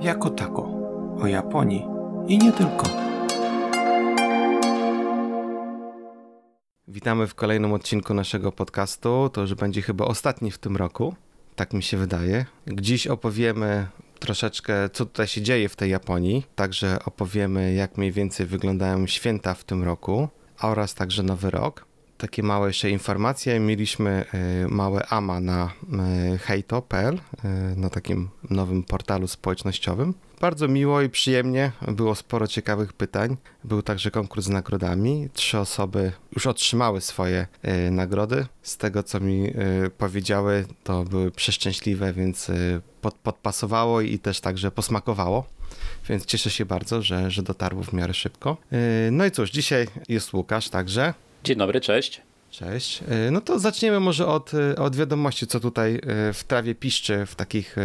jako tako, o Japonii i nie tylko. Witamy w kolejnym odcinku naszego podcastu. To już będzie chyba ostatni w tym roku, tak mi się wydaje. Dziś opowiemy troszeczkę, co tutaj się dzieje w tej Japonii. Także opowiemy, jak mniej więcej wyglądają święta w tym roku oraz także Nowy Rok. Takie małe jeszcze informacje. Mieliśmy y, małe AMA na y, hejto.pl, y, na takim nowym portalu społecznościowym. Bardzo miło i przyjemnie, było sporo ciekawych pytań. Był także konkurs z nagrodami. Trzy osoby już otrzymały swoje nagrody. Z tego, co mi powiedziały, to były przeszczęśliwe, więc pod, podpasowało i też także posmakowało więc cieszę się bardzo, że, że dotarło w miarę szybko. No i cóż, dzisiaj jest Łukasz także. Dzień dobry, cześć. Cześć. E, no to zaczniemy może od, e, od wiadomości, co tutaj e, w trawie piszczy, w takich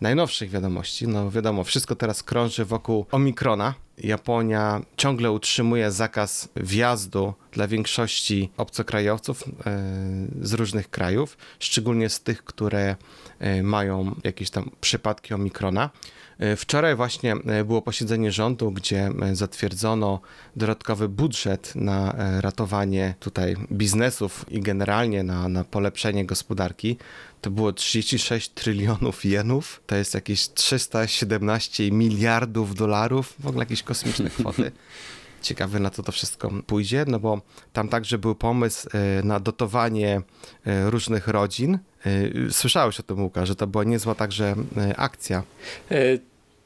najnowszych wiadomości. No wiadomo, wszystko teraz krąży wokół Omikrona. Japonia ciągle utrzymuje zakaz wjazdu dla większości obcokrajowców z różnych krajów, szczególnie z tych, które mają jakieś tam przypadki Omikrona. E, wczoraj właśnie e, było posiedzenie rządu, gdzie e, zatwierdzono dodatkowy budżet na ratowanie tutaj biznesów i generalnie na, na polepszenie gospodarki. To było 36 trylionów jenów, to jest jakieś 317 miliardów dolarów, w ogóle jakieś kosmiczne kwoty. Ciekawy na co to wszystko pójdzie, no bo tam także był pomysł na dotowanie różnych rodzin. Słyszałeś o tym, Łukasz, że to była niezła także akcja.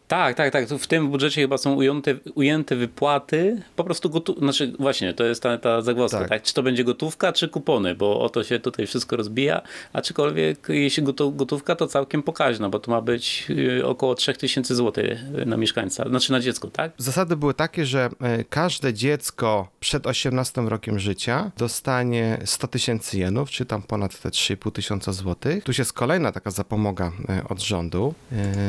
Tak, tak, tak. W tym budżecie chyba są ujęte, ujęte wypłaty. Po prostu gotówka. Znaczy, właśnie, to jest ta, ta zagwozdka, tak. tak. Czy to będzie gotówka, czy kupony, bo o to się tutaj wszystko rozbija. Aczkolwiek, jeśli gotówka, to całkiem pokaźna, bo to ma być y, około 3000 zł na mieszkańca, znaczy na dziecko, tak? Zasady były takie, że e, każde dziecko przed 18 rokiem życia dostanie 100 tysięcy jenów, czy tam ponad te 3,5 tysiąca złotych. Tu jest kolejna taka zapomoga e, od rządu.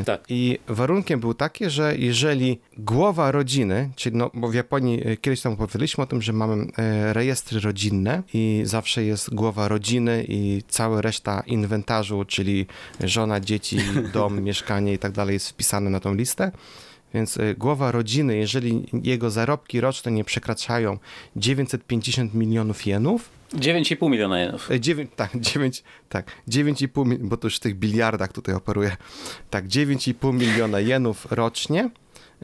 Tak. I warunkiem był takie, że jeżeli głowa rodziny, czyli no, bo w Japonii e, kiedyś tam opowiedzieliśmy o tym, że mamy e, rejestry rodzinne i zawsze jest głowa rodziny i cała reszta inwentarzu, czyli żona, dzieci, dom, mieszkanie i tak dalej jest wpisane na tą listę. Więc e, głowa rodziny, jeżeli jego zarobki roczne nie przekraczają 950 milionów jenów, 9,5 miliona jenów. 9, tak, 9, tak, 9,5, bo to już w tych biliardach tutaj operuję. Tak, 9,5 miliona jenów rocznie.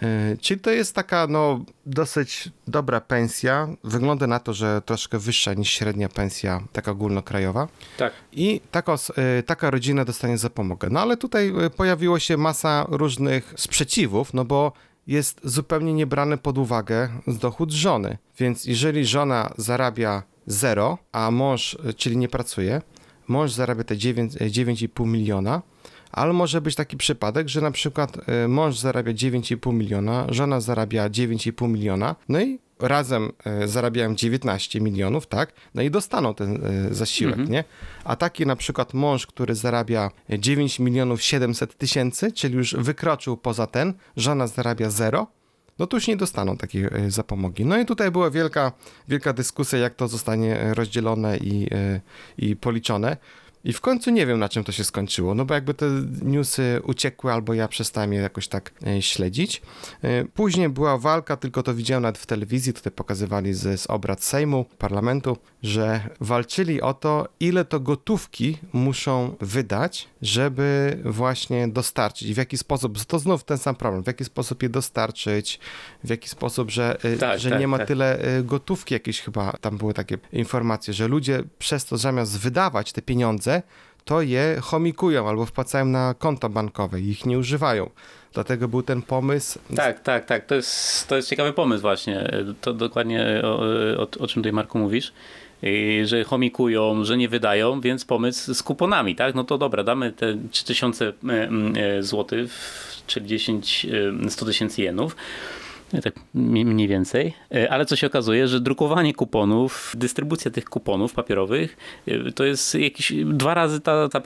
E, czyli to jest taka no, dosyć dobra pensja. Wygląda na to, że troszkę wyższa niż średnia pensja, taka ogólnokrajowa. Tak. I taka, e, taka rodzina dostanie zapomogę. No ale tutaj e, pojawiło się masa różnych sprzeciwów, no bo jest zupełnie niebrany pod uwagę dochód żony. Więc jeżeli żona zarabia zero, a mąż, czyli nie pracuje, mąż zarabia te 9,5 miliona, ale może być taki przypadek, że na przykład e, mąż zarabia 9,5 miliona, żona zarabia 9,5 miliona, no i razem e, zarabiają 19 milionów, tak? No i dostaną ten e, zasiłek, mhm. nie? A taki na przykład mąż, który zarabia 9 milionów 700 tysięcy, czyli już wykroczył poza ten, żona zarabia zero, no to już nie dostaną takiej zapomogi. No i tutaj była wielka, wielka dyskusja, jak to zostanie e, rozdzielone i, e, i policzone. I w końcu nie wiem, na czym to się skończyło, no bo jakby te newsy uciekły, albo ja przestałem je jakoś tak e, śledzić. E, później była walka, tylko to widziałem nawet w telewizji, tutaj pokazywali z, z obrad Sejmu, parlamentu, że walczyli o to, ile to gotówki muszą wydać, żeby właśnie dostarczyć i w jaki sposób, to znów ten sam problem, w jaki sposób je dostarczyć, w jaki sposób, że, e, tak, że tak, nie ma tak. tyle gotówki jakieś chyba, tam były takie informacje, że ludzie przez to zamiast wydawać te pieniądze, pieniądze, to je chomikują albo wpłacają na konto bankowe i ich nie używają. Dlatego był ten pomysł. Tak, tak, tak. To jest, to jest ciekawy pomysł właśnie. To dokładnie o, o, o czym tutaj Marku mówisz. I, że chomikują, że nie wydają, więc pomysł z kuponami, tak? No to dobra, damy te 3000 e, e, złotych, czyli 10, 100 e, tysięcy jenów tak mniej więcej. E, ale co się okazuje, że drukowanie kuponów, dystrybucja tych kuponów papierowych e, to jest jakieś dwa razy ta, ta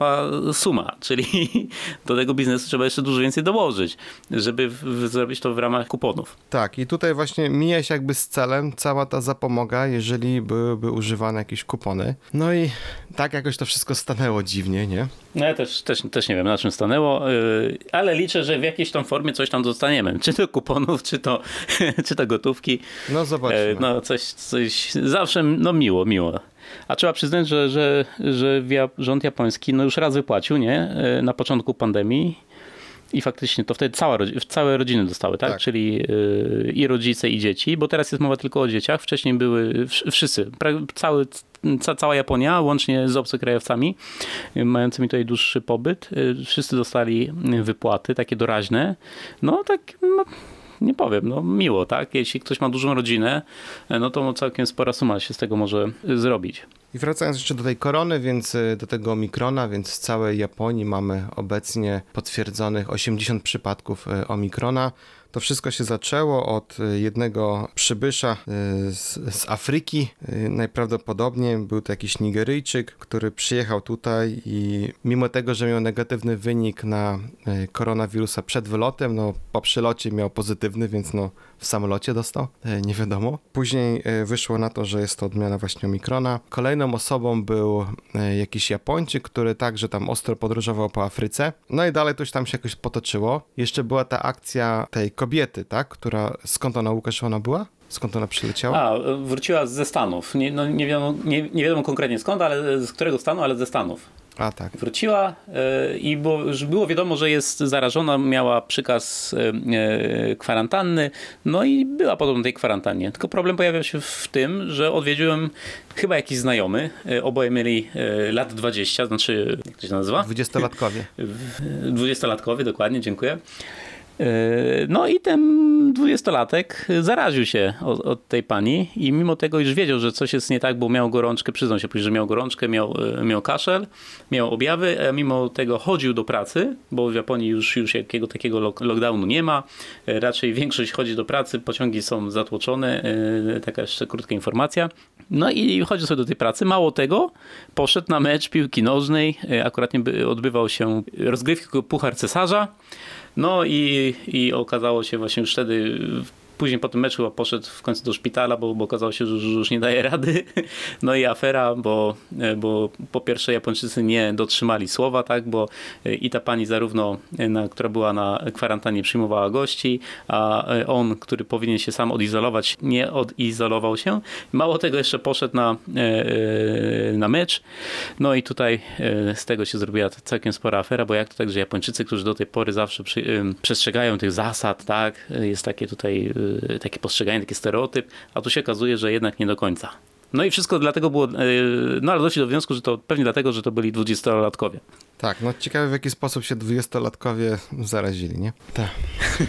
suma, czyli do tego biznesu trzeba jeszcze dużo więcej dołożyć, żeby w, zrobić to w ramach kuponów. Tak, i tutaj właśnie mija się jakby z celem cała ta zapomoga, jeżeli byłyby używane jakieś kupony. No i tak jakoś to wszystko stanęło dziwnie, nie? No ja też, też, też nie wiem na czym stanęło, yy, ale liczę, że w jakiejś tam formie coś tam dostaniemy. Czy to kuponów, czy to, czy to gotówki. No zobaczmy. Yy, no coś, coś zawsze no miło, miło. A trzeba przyznać, że, że, że rząd japoński no już raz wypłacił, nie? Yy, na początku pandemii i faktycznie to wtedy cała, całe rodziny dostały, tak? tak. Czyli yy, i rodzice, i dzieci, bo teraz jest mowa tylko o dzieciach. Wcześniej były wszyscy, cały, ca, cała Japonia, łącznie z obcokrajowcami yy, mającymi tutaj dłuższy pobyt. Yy, wszyscy dostali wypłaty takie doraźne. No tak. No, nie powiem, no miło, tak? Jeśli ktoś ma dużą rodzinę, yy, no to całkiem spora suma się z tego może zrobić. I wracając jeszcze do tej korony, więc y, do tego omikrona, więc w całej Japonii mamy obecnie potwierdzonych 80 przypadków omikrona. To wszystko się zaczęło od y, jednego przybysza z, z, Afryki. Najprawdopodobniej był to jakiś Nigeryjczyk, który przyjechał tutaj i mimo tego, że miał negatywny wynik na koronawirusa przed wylotem, no po przylocie miał pozytywny, więc no w samolocie dostał, e, nie wiadomo. Później e, wyszło na to, że jest to odmiana właśnie Omikrona. Kolejną osobą był e, jakiś Japończyk, który także tam ostro podróżował po Afryce. No i dalej to tam się jakoś potoczyło. Jeszcze była ta akcja tej kobiety, tak, która, skąd ona, Łukasz, ona była? Skąd ona przyleciała? A, wróciła ze Stanów. Nie, no, nie, wiadomo, nie, nie wiadomo konkretnie skąd, ale z którego stanu, ale ze Stanów. A, tak. Wróciła e, i było, było wiadomo, że jest zarażona, miała przykaz e, e, kwarantanny, no i była podobno tej kwarantannie. Tylko problem pojawiał się w tym, że odwiedziłem chyba jakiś znajomy, oboje mieli lat 20, znaczy, jak to się nazywa? Dwudziestolatkowie. Dwudziestolatkowie, dokładnie, dziękuję. E, no i ten dwudziestolatek zaraził się od, od, tej pani i mimo tego już wiedział, że coś jest nie tak, bo miał gorączkę, przyznał się później, że miał gorączkę, miał, e, miał kaszel, miał objawy, a mimo tego chodził do pracy, bo w Japonii już, już jakiego takiego lockdownu nie ma. E, raczej większość chodzi do pracy, pociągi są zatłoczone, taka jeszcze krótka informacja. No i chodzi sobie do tej pracy. Mało tego, poszedł na mecz piłki nożnej, akurat odbywał się rozgrywki Puchar Cesarza. No i, i okazało się właśnie już wtedy Później po tym meczu poszedł w końcu do szpitala, bo, bo okazało się, że, że już nie daje rady. No i afera, bo, bo po pierwsze Japończycy nie dotrzymali słowa, tak, bo i ta pani zarówno, na, która była na kwarantannie przyjmowała gości, a on, który powinien się sam odizolować, nie odizolował się. Mało tego jeszcze poszedł na, e, na mecz. No i tutaj e, z tego się zrobiła całkiem spora afera, bo jak to tak, że Japończycy, którzy do tej pory zawsze przy, e, przestrzegają tych zasad, tak, jest takie tutaj takie postrzeganie, taki stereotyp, a tu się okazuje, że jednak nie do końca. No i wszystko dlatego było, y, no ale doszli do wniosku, że to pewnie dlatego, że to byli dwudziestolatkowie. Tak, no ciekawe w jaki sposób się dwudziestolatkowie zarazili, nie? Tak.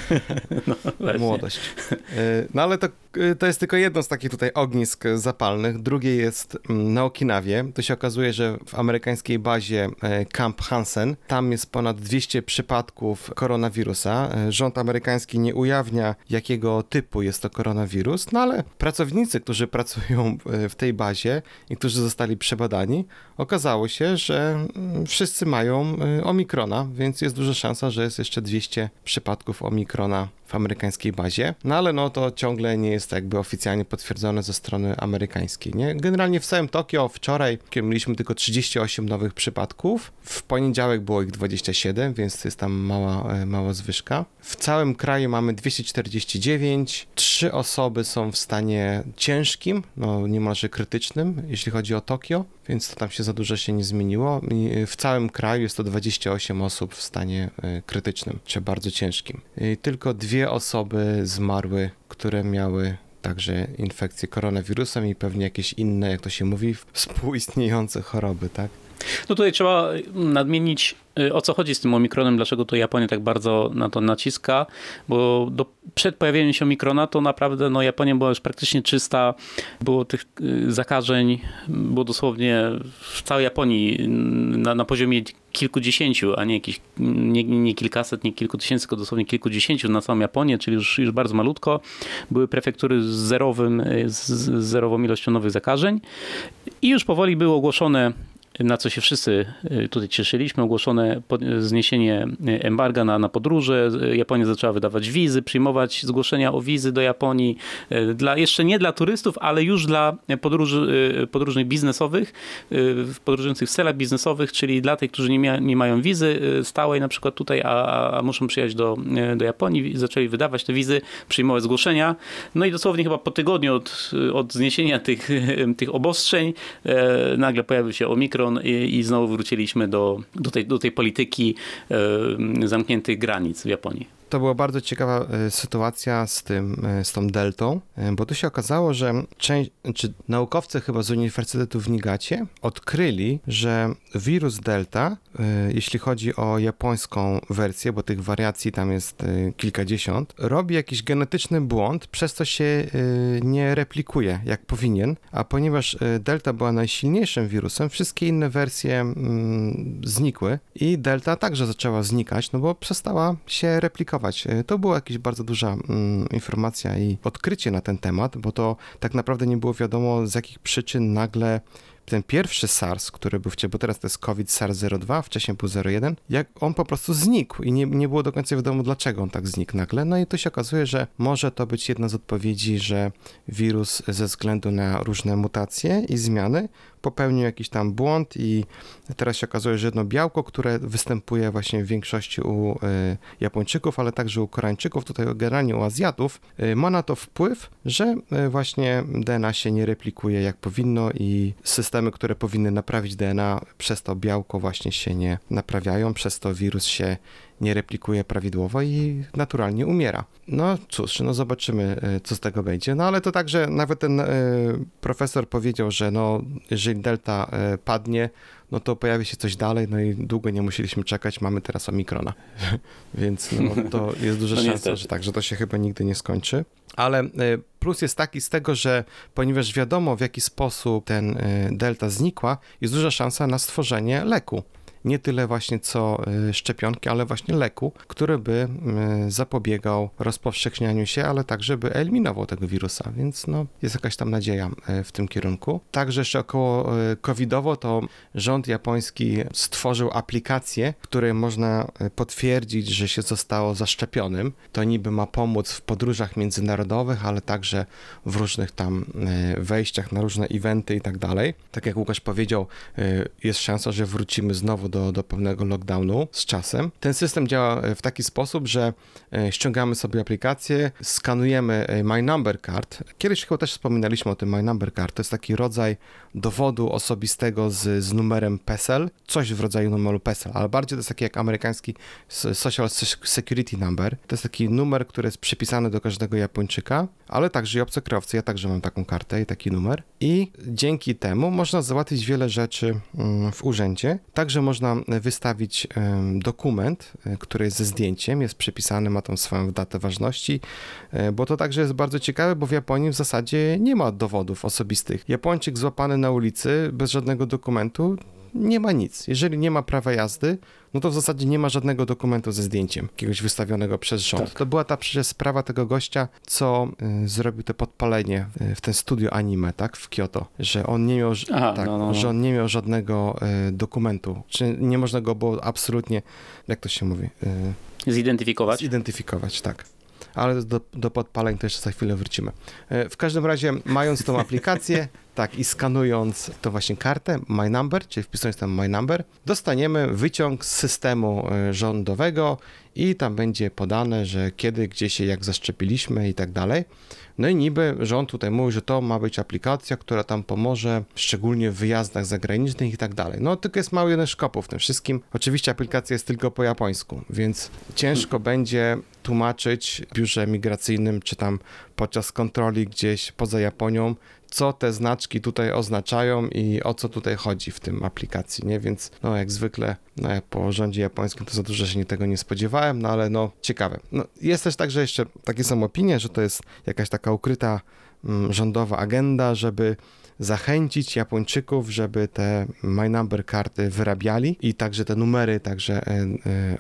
no, Młodość. E, no ale to, e, to jest tylko jedno z takich tutaj ognisk zapalnych. Drugie jest mm, na Okinawie. To się okazuje, że w amerykańskiej bazie e, Camp Hansen, tam jest ponad 200 przypadków koronawirusa. Rząd amerykański nie ujawnia, jakiego typu jest to koronawirus, no ale pracownicy, którzy pracują w tej bazie i którzy zostali przebadani, okazało się, że mm, wszyscy mają y, omikrona, więc jest duża szansa, że jest jeszcze 200 przypadków omikrona w amerykańskiej bazie, no ale no to ciągle nie jest jakby oficjalnie potwierdzone ze strony amerykańskiej, nie? Generalnie w całym Tokio wczoraj mieliśmy tylko 38 nowych przypadków, w poniedziałek było ich 27, więc jest tam mała, e, mała zwyżka. W całym kraju mamy 249, trzy osoby są w stanie ciężkim, no niemalże krytycznym, jeśli chodzi o Tokio, więc to tam się za dużo się nie zmieniło. I w całym kraju jest to 28 osób w stanie e, krytystycznym, czy bardzo ciężkim. I tylko dwie osoby zmarły, które miały także infekcję koronawirusem i pewnie jakieś inne, jak to się mówi, współistniejące choroby, tak? No tutaj trzeba nadmienić, y, o co chodzi z tym omikronem, dlaczego to Japonia tak bardzo na to naciska, bo do, przed pojawieniem się omikrona to naprawdę no, Japonia była już praktycznie czysta, było tych y, zakażeń, było dosłownie w całej Japonii na, na poziomie kilkudziesięciu, a nie jakieś, nie, nie kilkaset, nie kilku tysięcy, tylko dosłownie kilkudziesięciu na całą Japonię, czyli już, już bardzo malutko. Były prefektury z zerowym, z, z zerową ilością nowych zakażeń i już powoli były ogłoszone na co się wszyscy y, tutaj cieszyliśmy, ogłoszone zniesienie embarga na, na podróże. Japonia zaczęła wydawać wizy, przyjmować zgłoszenia o wizy do Japonii, y, dla, jeszcze nie dla turystów, ale już dla podróży, y, podróżnych biznesowych, podróżujących w celach biznesowych, czyli dla tych, którzy nie, mia, nie mają wizy stałej na przykład tutaj, a, a muszą przyjechać do, do Japonii, zaczęli wydawać te wizy, przyjmować zgłoszenia. No i dosłownie chyba po tygodniu od, od zniesienia tych, tych obostrzeń nagle pojawił się omikron, i, i znowu wróciliśmy do, do, tej, do tej polityki e, zamkniętych granic w Japonii. To była bardzo ciekawa e, sytuacja z tym, e, z tą deltą, e, bo tu się okazało, że część, czy naukowcy chyba z Uniwersytetu w Nigacie odkryli, że wirus delta, jeśli chodzi o japońską wersję, bo tych wariacji tam jest kilkadziesiąt, robi jakiś genetyczny błąd, przez co się nie replikuje jak powinien, a ponieważ delta była najsilniejszym wirusem, wszystkie inne wersje mm, znikły i delta także zaczęła znikać, no bo przestała się replikować E, to była jakaś bardzo duża mm, informacja i odkrycie na ten temat, bo to tak naprawdę nie było wiadomo z jakich przyczyn nagle ten pierwszy SARS, który był wcześniej, bo teraz to jest COVID SARS-02, wcześniej był 01, jak on po prostu znikł i nie, nie było do końca wiadomo, dlaczego on tak znikł nagle. No i to się okazuje, że może to być jedna z odpowiedzi, że wirus ze względu na różne mutacje i zmiany popełnił jakiś tam błąd i teraz się okazuje, że jedno białko, które występuje właśnie w większości u y, Japończyków, ale także u Koreańczyków, tutaj generalnie u Azjatów, y, ma na to wpływ, że y, właśnie DNA się nie replikuje jak powinno i systemy, które powinny naprawić DNA przez to białko właśnie się nie naprawiają, przez to wirus się nie replikuje prawidłowo i naturalnie umiera. No cóż, no zobaczymy, e, co z tego będzie. No ale to także nawet ten y, profesor powiedział, że no, jeżeli delta y, padnie, no to pojawi się coś dalej, no i długo nie musieliśmy czekać, mamy teraz omikrona. Więc no, to jest duża no szansa, że tak, że to się chyba nigdy nie skończy. Ale plus jest taki z tego, że ponieważ wiadomo w jaki sposób ten delta znikła, jest duża szansa na stworzenie leku nie tyle właśnie co y, szczepionki, ale właśnie leku, który by y, zapobiegał rozpowszechnianiu się, ale także by eliminował tego wirusa, więc no, jest jakaś tam nadzieja y, w tym kierunku. Także jeszcze około covidowo to rząd japoński stworzył aplikację, w której można potwierdzić, że się zostało zaszczepionym. To niby ma pomóc w podróżach międzynarodowych, ale także w różnych tam wejściach na różne eventy i tak dalej. Tak jak Łukasz powiedział, jest szansa, że wrócimy znowu do do, do pewnego lockdownu z czasem. Ten system działa e, w taki sposób, że e, ściągamy sobie aplikację, skanujemy e, My Number Card. Kiedyś chyba też wspominaliśmy o tym My Number Card. To jest taki rodzaj dowodu osobistego z, z numerem PESEL, coś w rodzaju numeru PESEL, ale bardziej to jest taki jak amerykański Social Security Number. To jest taki numer, który jest przypisany do każdego Japończyka, ale także i obcokrajowcy. Ja także mam taką kartę i taki numer. I dzięki temu można załatwić wiele rzeczy mm, w urzędzie. Także można można wystawić dokument, e, który jest ze zdjęciem, jest przypisany, ma tą swoją datę ważności, e, bo to także jest bardzo ciekawe, bo w Japonii w zasadzie nie ma dowodów osobistych. Japończyk złapany na ulicy bez żadnego dokumentu nie ma nic. Jeżeli nie ma prawa jazdy, no to w zasadzie nie ma żadnego dokumentu ze zdjęciem jakiegoś wystawionego przez rząd. Tak. To była ta przecież sprawa tego gościa, co y, zrobił to podpalenie y, w ten studio anime, tak, w Kyoto, że on nie miał, Aha, tak, no, no, no. że on nie miał żadnego y, dokumentu, czy nie można go było absolutnie, jak to się mówi? Y, zidentyfikować? Zidentyfikować, tak ale do, do podpaleń to jeszcze za chwilę wrócimy. Y, w każdym razie, mając tą aplikację, Tak, i skanując to właśnie kartę My Number, czyli wpisując tam My Number, dostaniemy wyciąg z systemu e, rządowego i tam będzie podane, że kiedy, gdzie się, jak zaszczepiliśmy i tak dalej. No i niby rząd tutaj mówi, że to ma być aplikacja, która tam pomoże, szczególnie w wyjazdach zagranicznych i tak dalej. No tylko jest mały jeden szkopu w tym wszystkim. Oczywiście aplikacja jest tylko po japońsku, więc ciężko będzie tłumaczyć w biurze migracyjnym, czy tam podczas kontroli gdzieś poza Japonią, co te znaczki tutaj oznaczają i o co tutaj chodzi w tym aplikacji, nie? Więc no jak zwykle, no jak po rządzie japońskim to za dużo się tego nie spodziewałem, no ale no ciekawe. No, jest też tak, że jeszcze takie są opinie, że to jest jakaś taka ukryta mm, rządowa agenda, żeby zachęcić Japończyków, żeby te My Number karty wyrabiali i także te numery także e, e,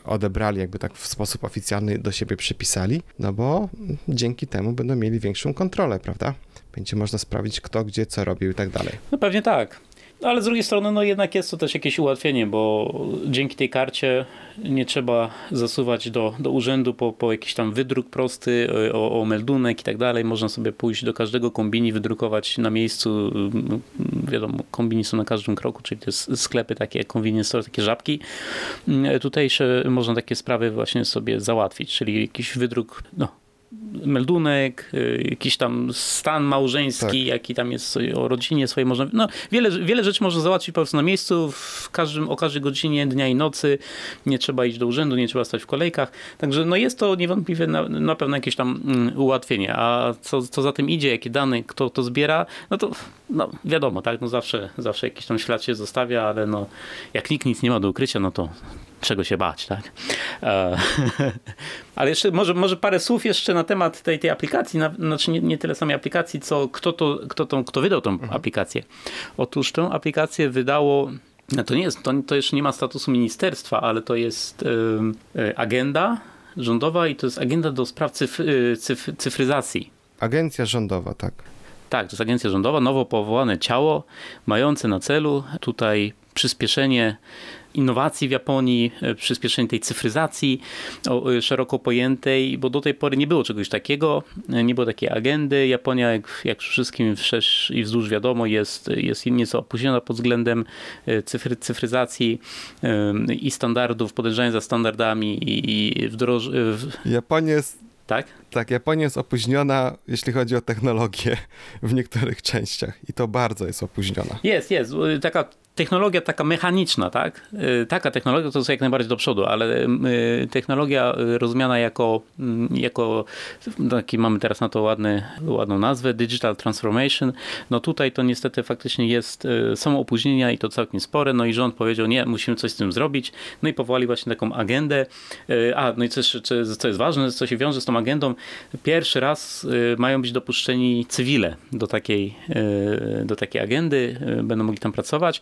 odebrali, jakby tak w sposób oficjalny do siebie przypisali, no bo dzięki temu będą mieli większą kontrolę, prawda? Będzie można sprawdzić, kto gdzie co robił i tak dalej. No pewnie tak. No, ale z drugiej strony, no jednak jest to też jakieś ułatwienie, bo dzięki tej karcie nie trzeba zasuwać do, do urzędu po, po jakiś tam wydruk prosty, o, o meldunek i tak dalej. Można sobie pójść do każdego kombini, wydrukować na miejscu. Wiadomo, kombini są na każdym kroku, czyli jest sklepy takie, convenience store, takie żabki. Tutejsze można takie sprawy właśnie sobie załatwić, czyli jakiś wydruk, no meldunek, y, jakiś tam stan małżeński, tak. jaki tam jest o rodzinie swojej można, no wiele, wiele rzeczy można załatwić po prostu na miejscu, w każdym, o każdej godzinie dnia i nocy, nie trzeba iść do urzędu, nie trzeba stać w kolejkach, także no jest to niewątpliwie na, na pewno jakieś tam mm, ułatwienie, a co, co za tym idzie, jakie dane, kto to zbiera, no to no wiadomo, tak, no zawsze, zawsze jakiś tam ślad się zostawia, ale no jak nikt nic nie ma do ukrycia, no to czego się bać, tak? E, ale jeszcze może, może parę słów jeszcze na temat tej, tej aplikacji, na, znaczy nie, nie tyle samej aplikacji, co kto, to, kto, tą, kto wydał tą mhm. aplikację. Otóż tę aplikację wydało no to nie jest, to, to jeszcze nie ma statusu ministerstwa, ale to jest y, agenda rządowa i to jest agenda do spraw cyf, cyf, cyfryzacji. Agencja rządowa, tak. Tak, to jest agencja rządowa, nowo powołane ciało, mające na celu tutaj przyspieszenie innowacji w Japonii, e, przyspieszenie tej cyfryzacji e, szeroko pojętej, bo do tej pory nie było czegoś takiego, e, nie było takiej agendy. Japonia, jak, jak wszystkim wszerz i wzdłuż wiadomo, jest, jest nieco opóźniona pod względem cyfry, cyfryzacji i standardów, podążania za standardami i wdroż... Japonia jest tak? Tak, Japonia jest opóźniona, jeśli chodzi o technologię w niektórych częściach i to bardzo jest opóźniona. Jest, jest. Taka technologia taka mechaniczna, tak? Y, taka technologia to jest jak najbardziej do przodu, ale y, technologia rozumiana jako, mm, jako taki mamy teraz na to ładny, ładną nazwę, digital transformation, no tutaj to niestety faktycznie jest, y, są opóźnienia i to całkiem spore, no i rząd powiedział, nie, musimy coś z tym zrobić, no i powołali właśnie taką agendę, a, no i co, co jest ważne, co się wiąże z tą agendą, pierwszy raz mają być dopuszczeni cywile do takiej, do takiej agendy, będą mogli tam pracować,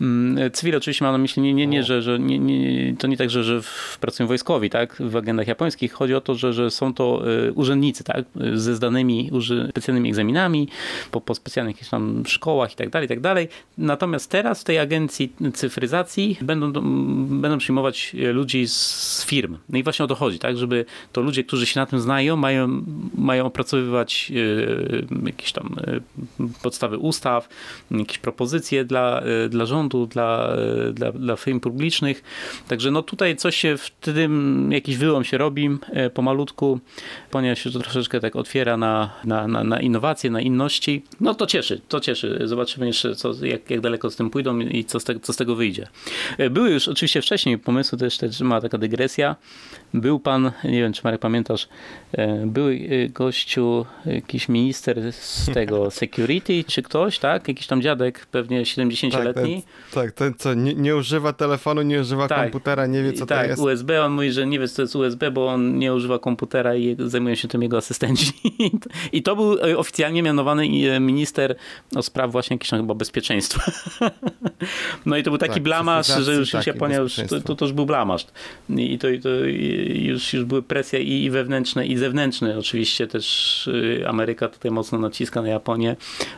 Mm, cywile oczywiście mam na myśli nie, nie, nie że, że nie, nie, to nie tak, że, że pracują wojskowi, tak, w agendach japońskich. Chodzi o to, że, że są to y, urzędnicy, tak, ze zdanymi specjalnymi egzaminami, po, po specjalnych tam szkołach i tak dalej, i tak dalej. Natomiast teraz w tej agencji cyfryzacji będą, będą przyjmować ludzi z firm. No i właśnie o to chodzi, tak, żeby to ludzie, którzy się na tym znają, mają, mają opracowywać y, jakieś tam y, podstawy ustaw, jakieś propozycje dla, dla rządu, dla, dla, dla firm publicznych. Także no tutaj coś się w tym, jakiś wyłom się robi e, pomalutku, ponieważ się to troszeczkę tak otwiera na, na, na, na innowacje, na inności. No to cieszy, to cieszy. Zobaczymy jeszcze, co, jak, jak daleko z tym pójdą i co z, te, co z tego wyjdzie. E, były już oczywiście wcześniej pomysły, też, też ma taka dygresja. Był pan, nie wiem czy Marek pamiętasz, e, był gościu, jakiś minister z tego security, czy ktoś, tak? Jakiś tam dziadek, pewnie 70-letni. Tak, tak, ten co nie, nie, używa telefonu, nie używa tak. komputera, nie wie co tak, to jest. USB, on mówi, że nie wie co to jest USB, bo on nie używa komputera i zajmują się tym jego asystenci. I to był e, oficjalnie mianowany e, minister o spraw właśnie jakiegoś chyba bezpieczeństwa. No i to był taki tak, blamasz, że już, już Japonia, już, to, to, już był blamasz. I to, i to już, już były presje i wewnętrzne i zewnętrzne. Oczywiście też e, Ameryka tutaj mocno naciska na Japonię.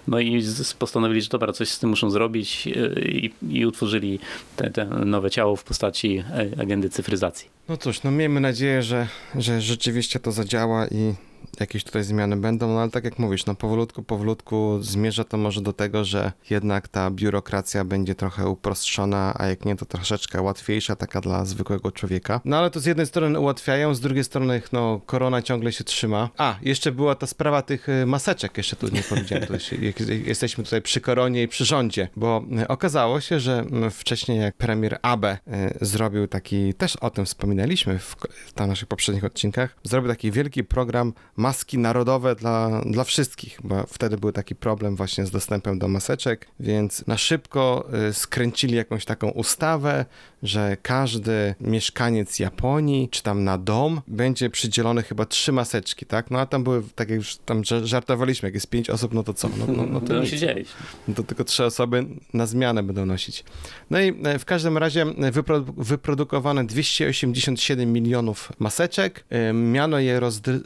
No i postanowili, że dobra, coś z tym muszą zrobić i, i utworzyli te, te nowe ciało w postaci e, agendy cyfryzacji. No cóż, no miejmy nadzieję, że, że rzeczywiście to zadziała i jakieś tutaj zmiany będą, no ale tak jak mówisz, no powolutku, powolutku zmierza to może do tego, że jednak ta biurokracja będzie trochę uproszczona, a jak nie, to troszeczkę łatwiejsza, taka dla zwykłego człowieka. No ale to z jednej strony ułatwiają, z drugiej strony, no korona ciągle się trzyma. A, jeszcze była ta sprawa tych y, maseczek, jeszcze tu nie powiedziałem, jesteśmy tutaj przy koronie i przy rządzie, bo y, okazało się, że y, wcześniej jak premier Abe y, zrobił taki, też o tym wspominaliśmy w, w naszych poprzednich odcinkach, zrobił taki wielki program maski narodowe dla, dla wszystkich, bo wtedy był taki problem właśnie z dostępem do maseczek, więc na szybko y, skręcili jakąś taką ustawę, że każdy mieszkaniec Japonii, czy tam na dom, będzie przydzielony chyba trzy maseczki, tak? No a tam były, tak jak już tam ża- żartowaliśmy, jak jest pięć osób, no to co? No, no, no to Będą się dzielić. No to tylko trzy osoby na zmianę będą nosić. No i e, w każdym razie wypro, wyprodukowano 287 milionów maseczek. E, Miano je rozdy,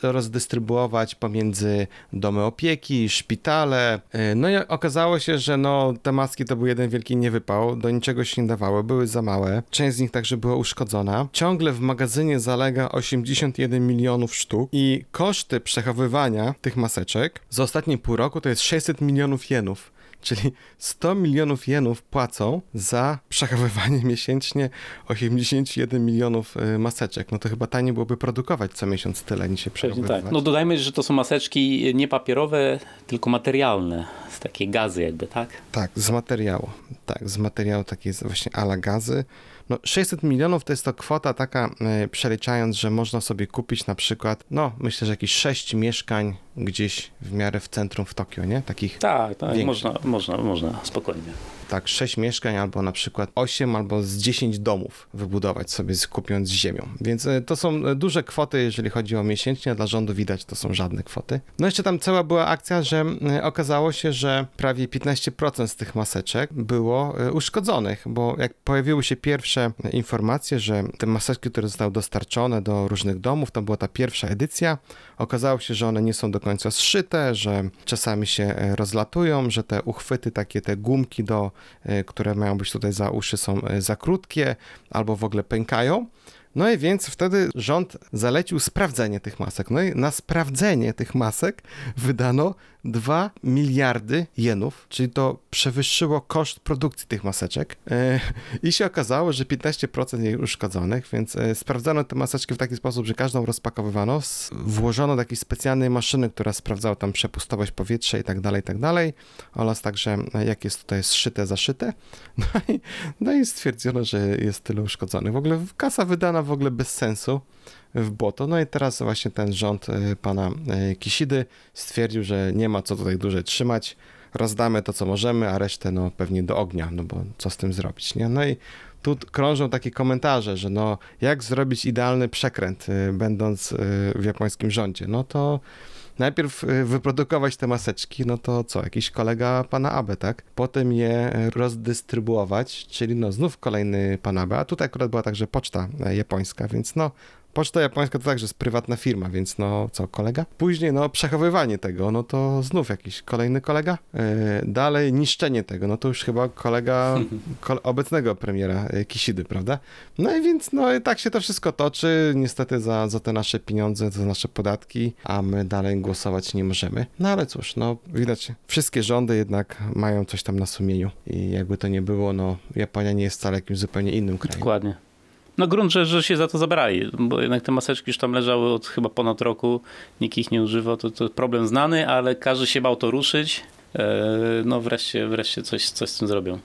rozdystrybuować pomiędzy domy opieki, szpitale. E, No i okazało się, że no, te maski to był jeden wielki niewypał, do niczego się nie dawały, były za małe. Część z nich także była uszkodzona. Ciągle w magazynie zalega 81 milionów sztuk i koszty przechowywania tych maseczek za ostatnie pół roku to jest 600 milionów jenów. Czyli 100 milionów jenów płacą za przechowywanie miesięcznie 81 milionów y, maseczek. No to chyba taniej byłoby produkować co miesiąc tyle niż się Pewnie przechowywać. tak. No dodajmy, że to są maseczki nie papierowe, tylko materialne. Z takiej gazy jakby, tak? Tak, z materiału. Tak, z materiału takiej właśnie ala gazy. No 600 milionów to jest to kwota taka, y, przeliczając, że można sobie kupić na przykład, no myślę, że jakieś 6 mieszkań gdzieś w miarę w centrum w Tokio, nie? Takich Tak, tak. Większe. Można, można, można, spokojnie. tak 6 mieszkań albo na przykład 8 albo z 10 domów wybudować sobie kupiąc ziemią. Więc e, to są e, duże kwoty, jeżeli chodzi o miesięcznie, dla rządu widać to są żadne kwoty. No jeszcze tam cała była akcja, że e, okazało się, że prawie 15% z tych maseczek było uszkodzonych, bo jak pojawiły się pierwsze informacje, że te maseczki, które zostały dostarczone do różnych domów, to była ta pierwsza edycja, okazało się, że one nie są do końca zszyte, że czasami się e, rozlatują, że te uchwyty, takie te gumki, do, e, które mają być tutaj za uszy, są e, za krótkie albo w ogóle pękają. No i więc wtedy rząd zalecił sprawdzenie tych masek. No i na sprawdzenie tych masek wydano 2 miliardy jenów, czyli to przewyższyło koszt produkcji tych maseczek. E, I się okazało, że 15% jej uszkodzonych, więc e, sprawdzano te maseczki w taki sposób, że każdą rozpakowywano, włożono do jakiejś specjalnej maszyny, która sprawdzała tam przepustowość powietrza i tak dalej, i tak dalej, oraz także e, jak jest tutaj zszyte, zaszyte. No i, no i stwierdzono, że jest tyle uszkodzonych. W ogóle kasa wydana w ogóle bez sensu w błoto. No i teraz właśnie ten rząd e, pana e, Kisidy stwierdził, że nie ma co tutaj dłużej trzymać, rozdamy to, co możemy, a resztę no pewnie do ognia, no bo co z tym zrobić, nie? No i tu krążą takie komentarze, że no jak zrobić idealny przekręt, e, będąc w japońskim rządzie? No to najpierw e, wyprodukować te maseczki, no to co, jakiś kolega pana Abe, tak? Potem je rozdystrybuować, czyli no znów kolejny pan Abe, a tutaj akurat była także poczta e, japońska, więc no Poczta japońska to także jest prywatna firma, więc no co, kolega? Później no przechowywanie tego, no to znów jakiś kolejny kolega. Yy, dalej niszczenie tego, no to już chyba kolega ko obecnego premiera yy, Kisidy, prawda? No i więc no i tak się to wszystko toczy, niestety za, za te nasze pieniądze, za nasze podatki, a my dalej głosować nie możemy. No ale cóż, no widać, wszystkie rządy jednak mają coś tam na sumieniu i jakby to nie było, no Japonia nie jest wcale jakimś zupełnie innym krajem. Dokładnie. No grunt, że, że się za to zabrali, bo jednak te maseczki już tam leżały od chyba ponad roku, nikt ich nie używał, to, to problem znany, ale każdy się bał to ruszyć. E, No wreszcie, wreszcie coś, coś z tym zrobią.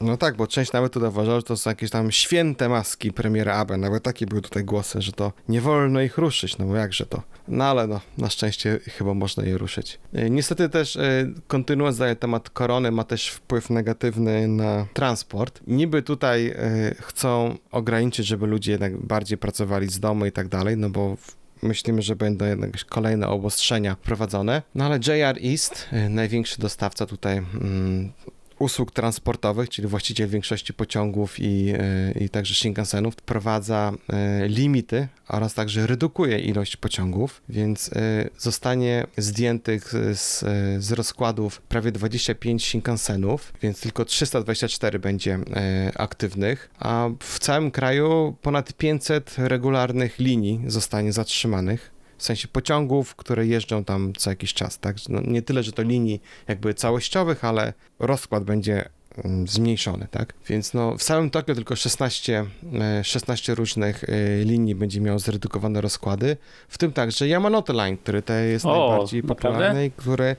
No tak, bo część nawet uważała, że to są jakieś tam święte maski premiera Abe. Nawet takie były tutaj głosy, że to nie wolno ich ruszyć, no bo jakże to. No ale no, na szczęście chyba można je ruszyć. E, Niestety też, e, kontynuując dalej temat korony, ma też wpływ negatywny na transport. Niby tutaj e, chcą ograniczyć, żeby ludzie jednak bardziej pracowali z domu i tak dalej, no bo Myślimy, że będą jakieś kolejne obostrzenia wprowadzone. No ale JR East, największy dostawca tutaj mm, usług transportowych, czyli właściciel większości pociągów i, e, i także Shinkansenów, wprowadza e, limity oraz także redukuje ilość pociągów, więc e, zostanie zdjętych z, z rozkładów prawie 25 Shinkansenów, więc tylko 324 będzie aktywnych, a w całym kraju ponad 500 regularnych linii zostanie zatrzymanych w sensie pociągów, które jeżdżą tam co jakiś czas, tak? No, nie tyle, że to linii jakby całościowych, ale rozkład będzie mm, zmniejszony, tak? Więc no, w całym Tokio tylko 16, e, 16 różnych e, linii będzie miało zredukowane rozkłady, w tym także Yamanote Line, który to jest O, najbardziej naprawdę? popularny i który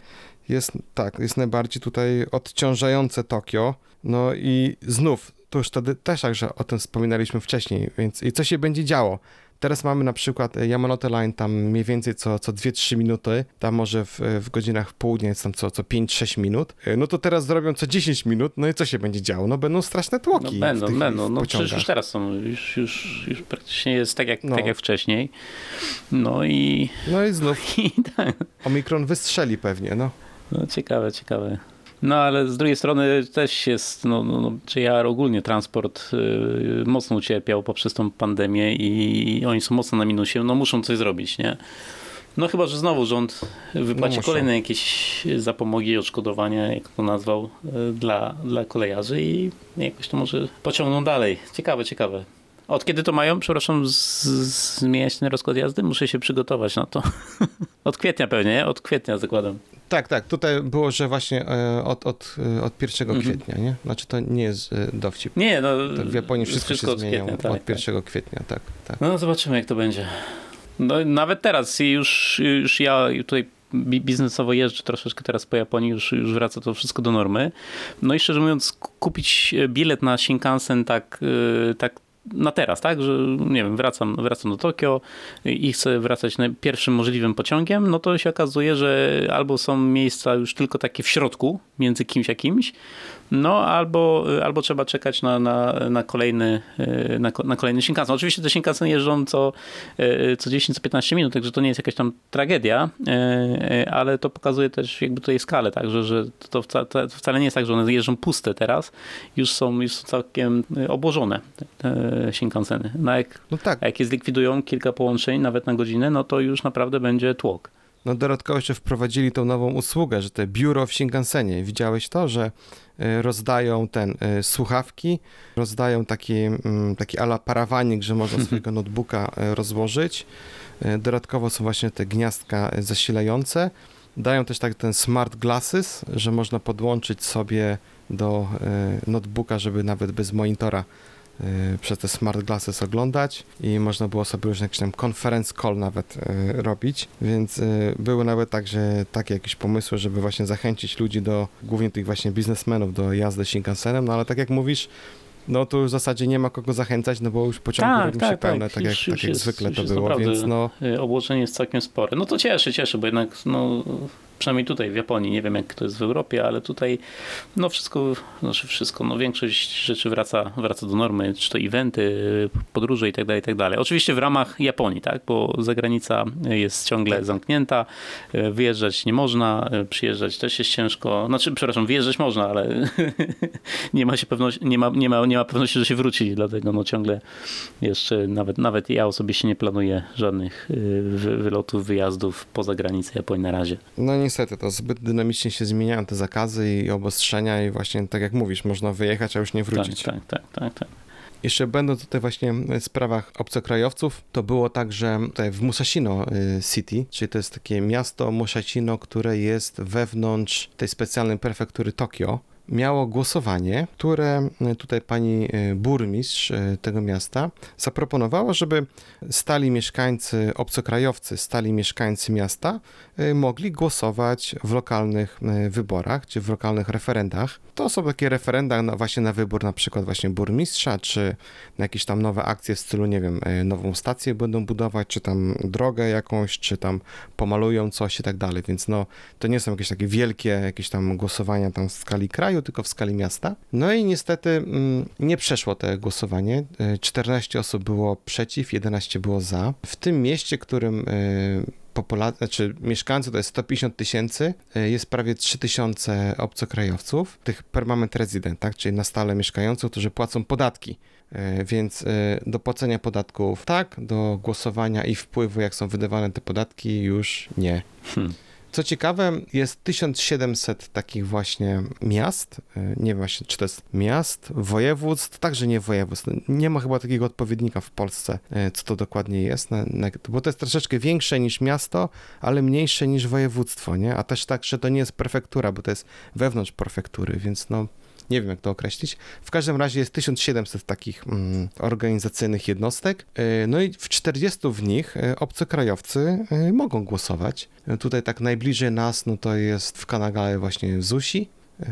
jest, tak, jest najbardziej tutaj odciążające Tokio. No i znów, to już wtedy też także o tym wspominaliśmy wcześniej, więc i co się będzie działo? Teraz mamy na przykład e, Yamanote Line tam mniej więcej co, co 2-3 minuty, tam może w, w godzinach w południe jest tam co, co 5-6 minut, E, no to teraz zrobią co 10 minut, no i co się będzie działo? No będą straszne No tłoki w będą, tych będą. No przecież już teraz są, już, już, już praktycznie jest tak jak, No. tak jak wcześniej. No i, No i znów i tak. Omikron wystrzeli pewnie, no. No, ciekawe, ciekawe. No ale z drugiej strony też jest, no, no, no czy ja ogólnie transport y, mocno ucierpiał poprzez tą pandemię i, oni są mocno na minusie, no muszą coś zrobić, nie? No chyba, że znowu rząd wypłaci muszą. kolejne jakieś zapomogi, odszkodowania, jak to nazwał, y, dla, dla kolejarzy i jakoś to może pociągną dalej. Ciekawe, ciekawe. Od kiedy to mają, przepraszam, zmieniać ten rozkład jazdy? Muszę się przygotować na to. Od kwietnia pewnie, nie? Od kwietnia zakładam. Tak, tak. Tutaj było, że właśnie e, od, od, e, od 1 Mhm. kwietnia, nie? Znaczy to nie jest e, dowcip. Nie, no. To w Japonii wszystko, się od zmienia kwietnia, tak, od 1 kwietnia, tak, tak. No zobaczymy, jak to będzie. No nawet teraz już, już ja tutaj bi- biznesowo jeżdżę troszeczkę teraz po Japonii, już, już wraca to wszystko do normy. No i szczerze mówiąc, ku- kupić bilet na Shinkansen tak, tak na teraz, tak, że nie wiem, wracam, wracam do Tokio i chcę wracać pierwszym możliwym pociągiem, no to się okazuje, że albo są miejsca już tylko takie w środku, między kimś a kimś, no albo, albo trzeba czekać na, na, na kolejny e, na, na kolejny Shinkansen. Oczywiście te Shinkansen jeżdżą co, e, co 10-15 minut, także to nie jest jakaś tam tragedia, ale to pokazuje też jakby tutaj skalę, także, że to wca, to wcale nie jest tak, że one jeżdżą puste teraz, już są, już są całkiem obłożone te, Shinkanseny. No jak, No tak, a jak je zlikwidują kilka połączeń, nawet na godzinę, no to już naprawdę będzie tłok. No dodatkowo jeszcze wprowadzili tą nową usługę, że te biuro w Shinkansenie. Widziałeś to, że e, rozdają ten e, słuchawki, rozdają taki, mm, taki ala parawanik, że można swojego notebooka e, rozłożyć. Dodatkowo są właśnie te gniazdka zasilające. Dają też tak ten smart glasses, że można podłączyć sobie do notebooka, żeby nawet bez monitora przez te smart glasses oglądać i można było sobie już jakiś tam conference call nawet e, robić, więc e, były nawet także takie jakieś pomysły, żeby właśnie zachęcić ludzi do, głównie tych właśnie biznesmenów do jazdy Shinkansenem, no ale tak jak mówisz, no to już w zasadzie nie ma kogo zachęcać, no bo już pociągi Tak, robią tak, się pełne, tak. tak, Już- jak, tak jak jest- zwykle to było, więc no Y, obłożenie jest całkiem spore. No to cieszy, cieszy, bo jednak no, przynajmniej tutaj w Japonii, nie wiem jak to jest w Europie, ale tutaj no wszystko, znaczy wszystko, no większość rzeczy wraca, wraca do normy, czy to eventy, podróże i tak dalej, i tak dalej. Oczywiście w ramach Japonii, tak, bo zagranica jest ciągle zamknięta, y, wyjeżdżać nie można, przyjeżdżać też jest ciężko, znaczy przepraszam, wyjeżdżać można, ale nie ma się pewności, nie ma, nie ma, nie ma pewności, że się wróci, dlatego no ciągle jeszcze nawet, nawet ja osobiście nie planuję żadnych y, wy- wylotów, wyjazdów poza granicę Japonii na razie. No niestety, to zbyt dynamicznie się zmieniają te zakazy i obostrzenia i właśnie tak jak mówisz, można wyjechać, a już nie wrócić. Tak, tak, tak, tak, tak. Jeszcze będąc tutaj właśnie w sprawach obcokrajowców, to było tak, że tutaj w Musashino y, City, czyli to jest takie miasto Musashino, które jest wewnątrz tej specjalnej prefektury Tokio, miało głosowanie, które y, tutaj pani y, burmistrz y, tego miasta zaproponowała, żeby stali mieszkańcy, obcokrajowcy, stali mieszkańcy miasta mogli głosować w lokalnych wyborach, czy w lokalnych referendach. To są takie referenda na, właśnie na wybór na przykład właśnie burmistrza, czy na jakieś tam nowe akcje w stylu, nie wiem, nową stację będą budować, czy tam drogę jakąś, czy tam pomalują coś i tak dalej, więc no to nie są jakieś takie wielkie jakieś tam głosowania tam w skali kraju, tylko w skali miasta. No i niestety mm, nie przeszło to głosowanie. Y, 14 osób było przeciw, 11 było za. W tym mieście, którym y, populacja, znaczy mieszkańców to jest 150 tysięcy, y, jest prawie 3 tysiące obcokrajowców, tych permanent resident, tak, czyli na stale mieszkających, którzy płacą podatki. Więc do płacenia podatków tak, do głosowania i wpływu, jak są wydawane te podatki, już nie. Hmm. Co ciekawe, jest 1700 takich właśnie miast. E, Nie wiem właśnie, czy to jest miast, województw, także nie województw. Nie ma chyba takiego odpowiednika w Polsce, e, co to dokładnie jest, bo to jest troszeczkę większe niż miasto, ale mniejsze niż województwo, nie? A też tak, że to nie jest prefektura, bo to jest wewnątrz prefektury, więc no nie wiem jak to określić. W każdym razie jest 1700 takich mm, organizacyjnych jednostek, e, no i w 40 w nich e, obcokrajowcy e, mogą głosować. Tutaj tak najbliżej nas, no to jest w Kanagale właśnie Zusi, E,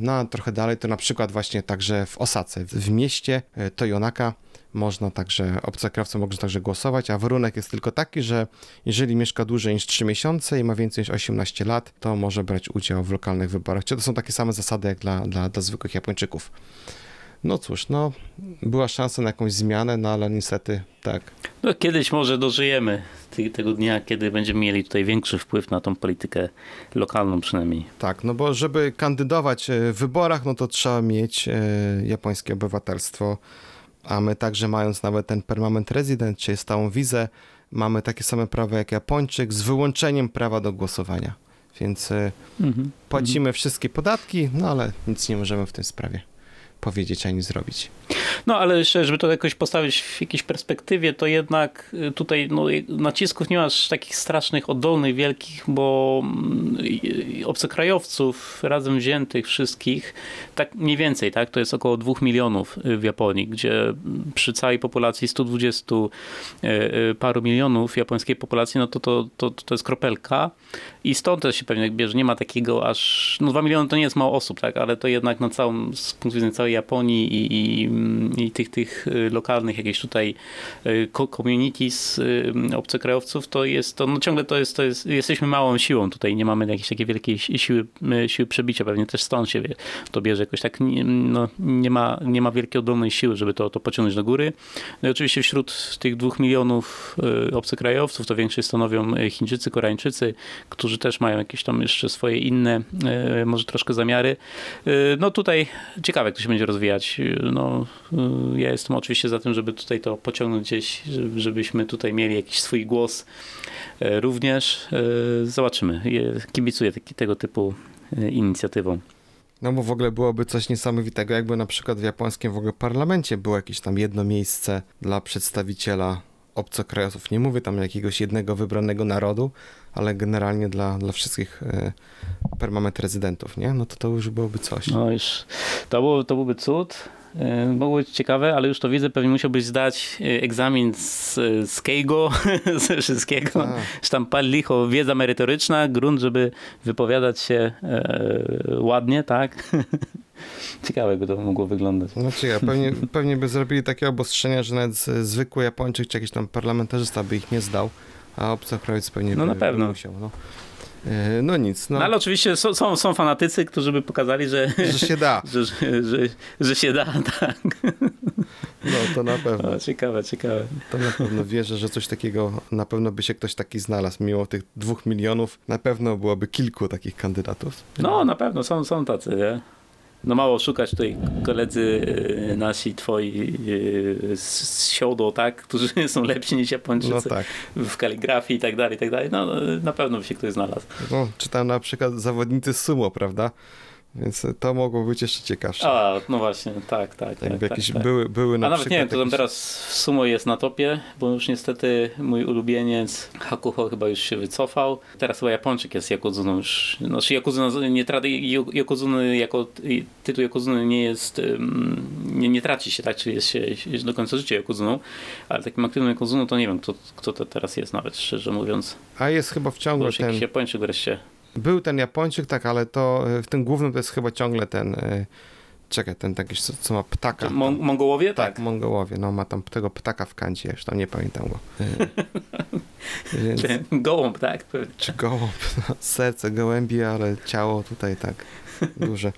no a trochę dalej to na przykład właśnie także w Osace, w mieście Toyonaka można także, obcokrajowcy mogą także głosować, a warunek jest tylko taki, że jeżeli mieszka dłużej niż 3 miesiące i ma więcej niż 18 lat, to może brać udział w lokalnych wyborach. Czy to są takie same zasady jak dla, dla, dla zwykłych Japończyków. No cóż, no była szansa na jakąś zmianę, no ale niestety tak. No, kiedyś może dożyjemy tego dnia, kiedy będziemy mieli tutaj większy wpływ na tą politykę lokalną przynajmniej. Tak, no bo żeby kandydować e, w wyborach, no to trzeba mieć e, japońskie obywatelstwo, a my także mając nawet ten permanent resident, czyli stałą wizę, mamy takie same prawa jak Japończyk, z wyłączeniem prawa do głosowania. Więc e, Mhm. płacimy wszystkie podatki, no ale nic nie możemy w tej sprawie powiedzieć ani zrobić. No ale jeszcze, żeby to jakoś postawić w jakiejś perspektywie, to jednak y, tutaj no, y, nacisków nie masz takich strasznych, oddolnych, wielkich, bo mm, obcokrajowców razem wziętych wszystkich, tak mniej więcej, tak, to jest około 2 milionów y, w Japonii, gdzie mm, przy całej populacji 120 y, y, paru milionów japońskiej populacji, no to to, to, to jest kropelka i stąd też się pewnie bierze, nie ma takiego aż, no 2 miliony to nie jest mało osób, tak, ale to jednak na całą, z punktu widzenia całej Japonii i, i, i tych, tych y, lokalnych jakichś tutaj y, co- communities y, obcokrajowców, to jest to, no ciągle to jest, to jest, jesteśmy małą siłą tutaj, nie mamy jakiejś takiej wielkiej si- siły, siły przebicia, pewnie też stąd się to bierze jakoś tak, no, nie, ma, nie ma wielkiej oddolnej siły, żeby to, to pociągnąć do góry. No i oczywiście wśród tych dwóch milionów obcokrajowców to większość stanowią Chińczycy, Koreańczycy, którzy też mają jakieś tam jeszcze swoje inne, y, może troszkę zamiary. Y, No tutaj ciekawe, jak to się będzie rozwijać. Y, No, ja jestem oczywiście za tym, żeby tutaj to pociągnąć gdzieś, żeby- żebyśmy tutaj mieli jakiś swój głos również. Zobaczymy. Kibicuję tego typu inicjatywom. No bo w ogóle byłoby coś niesamowitego, jakby na przykład w japońskim w ogóle parlamencie było jakieś tam jedno miejsce dla przedstawiciela obcokrajowców. Nie mówię tam jakiegoś jednego wybranego narodu, ale generalnie dla, dla wszystkich e, permanent rezydentów, nie? No to to już byłoby coś. No już, to, był, to byłby cud. Yy, Mogło być ciekawe, ale już to widzę, pewnie musiałbyś zdać yy, egzamin z, z Keigo, ze wszystkiego. Tak. Czy tam pal licho, wiedza merytoryczna, grunt, żeby wypowiadać się e, ładnie, tak? Ciekawe by to mogło wyglądać. Znaczy ja, pewnie, pewnie by zrobili takie obostrzenia, że nawet zwykły Japończyk czy jakiś tam parlamentarzysta by ich nie zdał, a obcokrajowiec pewnie No by, na pewno. by musiał. No, E, no nic, no, No, ale oczywiście są, są, są fanatycy, którzy by pokazali, że, że się da. że, że, że, że się da, tak. No to na pewno. O, ciekawe, ciekawe. To na pewno wierzę, że coś takiego, na pewno by się ktoś taki znalazł. Mimo tych dwóch milionów, na pewno byłoby kilku takich kandydatów. No, na pewno są, są tacy, nie? No mało szukać tutaj koledzy e, nasi, twoi e, z Siodo, tak? Którzy są lepsi niż No Japończycy tak. w kaligrafii i tak dalej, i tak dalej. No, na pewno by się ktoś znalazł. No, czytam na przykład zawodnicy sumo, prawda? Więc to mogło być jeszcze ciekawsze. A, no właśnie, tak, tak, tak. Jakby tak, jakieś tak. były, były na A nawet nie wiem, kto tam jakieś- teraz w sumo jest na topie, bo już niestety mój ulubieniec Hakuho chyba już się wycofał. Teraz chyba Japończyk jest Yokozuną już. Znaczy Yokozuna, nie trady, Yokozuny jako tytuł Yokozuny nie jest, nie, nie traci się, tak? Czyli jest się jest do końca życia Yokozuną, ale takim aktywnym Yokozuną to nie wiem, kto, kto to teraz jest nawet, szczerze mówiąc. A jest chyba ciągle już ten... jakiś Japończyk wreszcie. Był ten Japończyk, tak, ale to e, w tym głównym to jest chyba ciągle ten... e, Czekaj, ten taki, co, co ma ptaka. Mon- Mongołowie? Tak, Tak. Mongołowie, no ma tam tego ptaka w kancie, już tam nie pamiętam go. E, Więc, Gołąb, tak? czy gołąb, no, serce gołębi, ale ciało tutaj tak duże.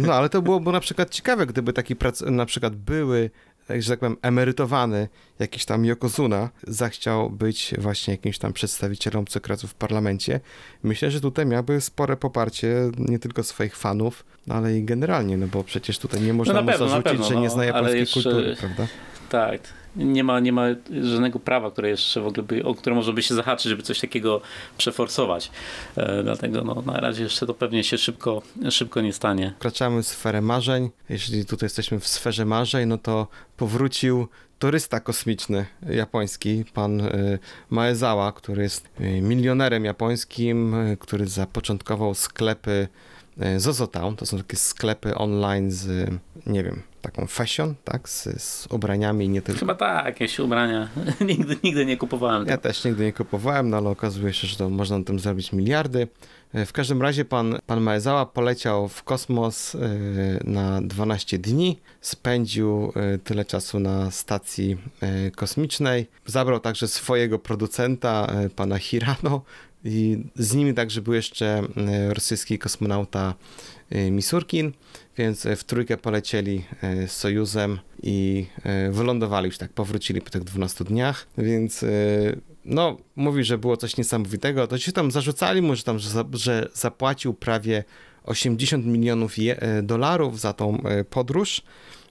No ale to byłoby na przykład ciekawe, gdyby taki prac, na przykład były, że tak powiem, emerytowany jakiś tam Yokozuna zachciał być właśnie jakimś tam przedstawicielem obcokrajowców w parlamencie. Myślę, że tutaj miałby spore poparcie nie tylko swoich fanów, ale i generalnie, no bo przecież tutaj nie można na mu pewno, na zarzucić, pewno, że nie no, zna japońskiej kultury, prawda? Tak. Nie ma, nie ma żadnego prawa, które jeszcze w ogóle by, o które można by się zahaczyć, żeby coś takiego przeforsować. E, dlatego no, na razie jeszcze to pewnie się szybko, szybko nie stanie. Wkraczamy w sferę marzeń. Jeśli tutaj jesteśmy w sferze marzeń, no to powrócił turysta kosmiczny japoński, pan y, Maezawa, który jest y, milionerem japońskim, y, który zapoczątkował sklepy Zozotown. To są takie sklepy online z, nie wiem, taką fashion, tak? Z, z ubraniami nie tylko. Chyba tak, jakieś ubrania. nigdy, nigdy nie kupowałem. Ja też nigdy nie kupowałem, no ale okazuje się, że to można na tym zrobić miliardy. W każdym razie pan, pan Maezawa poleciał w kosmos na 12 dni, spędził tyle czasu na stacji kosmicznej, zabrał także swojego producenta, pana Hirano, i z nimi także był jeszcze rosyjski kosmonauta Misurkin, więc w trójkę polecieli z Sojuzem i wylądowali już tak, powrócili po tych 12 dniach, więc no, mówi, że było coś niesamowitego, to się tam zarzucali mu, że tam, że zapłacił prawie 80 milionów dolarów za tą podróż,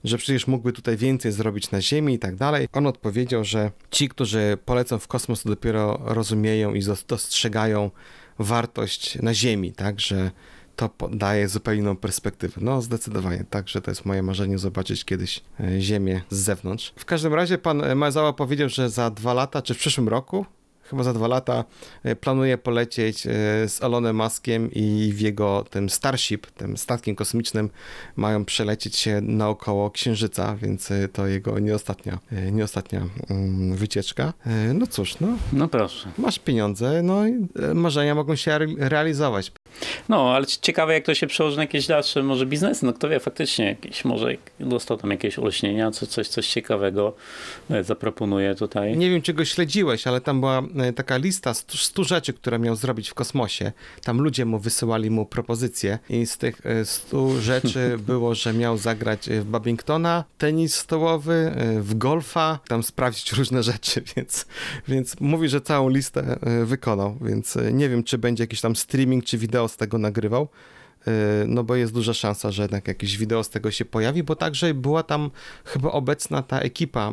że przecież mógłby tutaj więcej zrobić na Ziemi i tak dalej. On odpowiedział, że ci, którzy polecą w kosmos, to dopiero rozumieją i dostrzegają wartość na Ziemi, tak, że to daje zupełnie inną perspektywę. No, zdecydowanie, tak, że to jest moje marzenie zobaczyć kiedyś Ziemię z zewnątrz. W każdym razie pan Mazała powiedział, że za dwa lata, czy w przyszłym roku, chyba za dwa lata planuje polecieć z Elonem Muskiem i w jego tym Starship, tym statkiem kosmicznym mają przelecieć się naokoło Księżyca, więc to jego nie ostatnia, nie ostatnia wycieczka. No cóż, no. No proszę. Masz pieniądze, no i marzenia mogą się realizować. No, ale ciekawe jak to się przełoży na jakieś dalsze może biznesy, no kto wie, faktycznie jakieś, może dostał tam jakieś olśnienia, coś, coś, coś ciekawego zaproponuje tutaj. Nie wiem, czy go śledziłeś, ale tam była taka lista 100 rzeczy, które miał zrobić w kosmosie. Tam ludzie mu wysyłali mu propozycje i z tych 100 rzeczy było, że miał zagrać w Babingtona, tenis stołowy, w golfa, tam sprawdzić różne rzeczy, więc, więc mówi, że całą listę wykonał, więc nie wiem, czy będzie jakiś tam streaming, czy wideo z tego nagrywał, no bo jest duża szansa, że jednak jakieś wideo z tego się pojawi, bo także była tam chyba obecna ta ekipa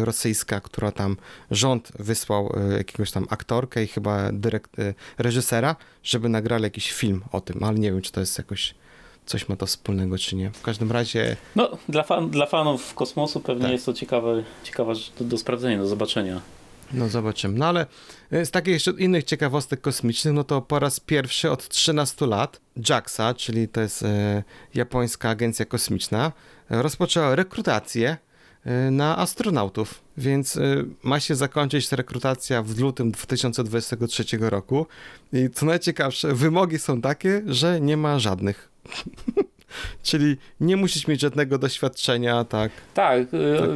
rosyjska, która tam rząd wysłał jakiegoś tam aktorkę i chyba dyrekt, reżysera, żeby nagrali jakiś film o tym, ale nie wiem, czy to jest jakoś coś ma to wspólnego, czy nie. W każdym razie... No, dla, fan, dla fanów kosmosu pewnie tak. jest to ciekawe, ciekawe do, do sprawdzenia, do zobaczenia. No zobaczymy. No ale z takich jeszcze innych ciekawostek kosmicznych, no to po raz pierwszy od 13 lat JAXA, czyli to jest e, japońska agencja kosmiczna, rozpoczęła rekrutację e, na astronautów, więc e, ma się zakończyć ta rekrutacja w lutym 2023 roku i co najciekawsze, wymogi są takie, że nie ma żadnych. Czyli nie musisz mieć żadnego doświadczenia, tak? Tak, tak.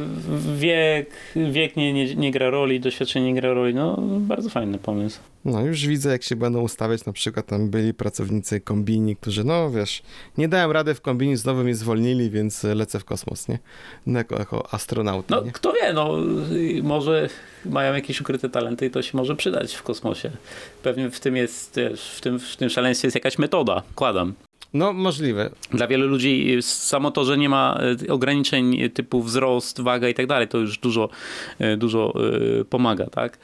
wiek, wiek nie, nie, nie gra roli, doświadczenie nie gra roli, no bardzo fajny pomysł. No już widzę, jak się będą ustawiać, na przykład tam byli pracownicy kombini, którzy, no wiesz, nie dałem rady w kombini, znowu mnie zwolnili, więc lecę w kosmos, nie? No, jako, jako astronauta, No nie? kto wie, no może mają jakieś ukryte talenty i to się może przydać w kosmosie. Pewnie w tym jest, w tym, w tym szaleństwie jest jakaś metoda, kładam. No, możliwe. Dla wielu ludzi samo to, że nie ma ograniczeń typu wzrost, waga i tak dalej, to już dużo, dużo pomaga, tak?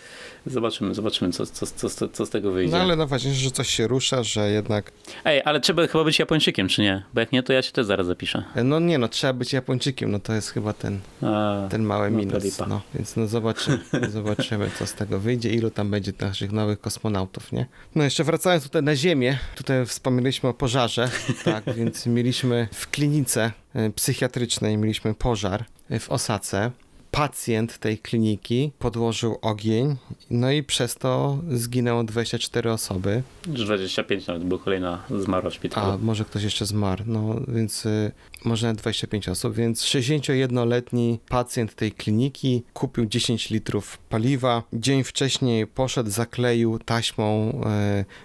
Zobaczymy, zobaczymy, co, co, co, co z tego wyjdzie. No ale no właśnie, że coś się rusza, że jednak... Ej, ale trzeba chyba być Japończykiem, czy nie? Bo jak nie, to ja się też zaraz zapiszę. No nie, no trzeba być Japończykiem, no to jest chyba ten, A, ten mały no, minus. No, więc no zobaczymy, zobaczymy, co z tego wyjdzie, ilu tam będzie naszych nowych kosmonautów, nie? No jeszcze wracając tutaj na Ziemię, tutaj wspomnieliśmy o pożarze, tak, więc mieliśmy w klinice psychiatrycznej, mieliśmy pożar w Osace pacjent tej kliniki podłożył ogień, no i przez to zginęło 24 osoby. Już 25 nawet, bo kolejna zmarła w szpitalu. A może ktoś jeszcze zmarł, no więc y, może nawet 25 osób, więc 61-letni pacjent tej kliniki kupił 10 litrów paliwa. Dzień wcześniej poszedł, zakleił taśmą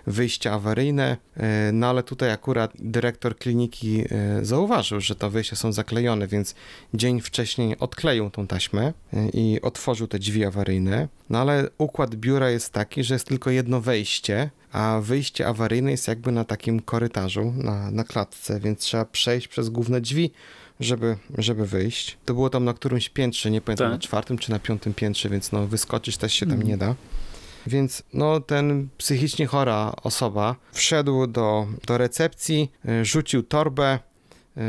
y, wyjście awaryjne, y, no ale tutaj akurat dyrektor kliniki zauważył, że to wyjścia są zaklejone, więc dzień wcześniej odkleił tą taśmę i otworzył te drzwi awaryjne. No ale układ biura jest taki, że jest tylko jedno wejście, a wyjście awaryjne jest jakby na takim korytarzu, na, na klatce, więc trzeba przejść przez główne drzwi, żeby, żeby wyjść. To było tam na którymś piętrze, nie pamiętam, Tak. na czwartym czy na piątym piętrze, więc no wyskoczyć też się tam Mhm. nie da. Więc no, ten psychicznie chora osoba wszedł do, do recepcji, y, rzucił torbę, y,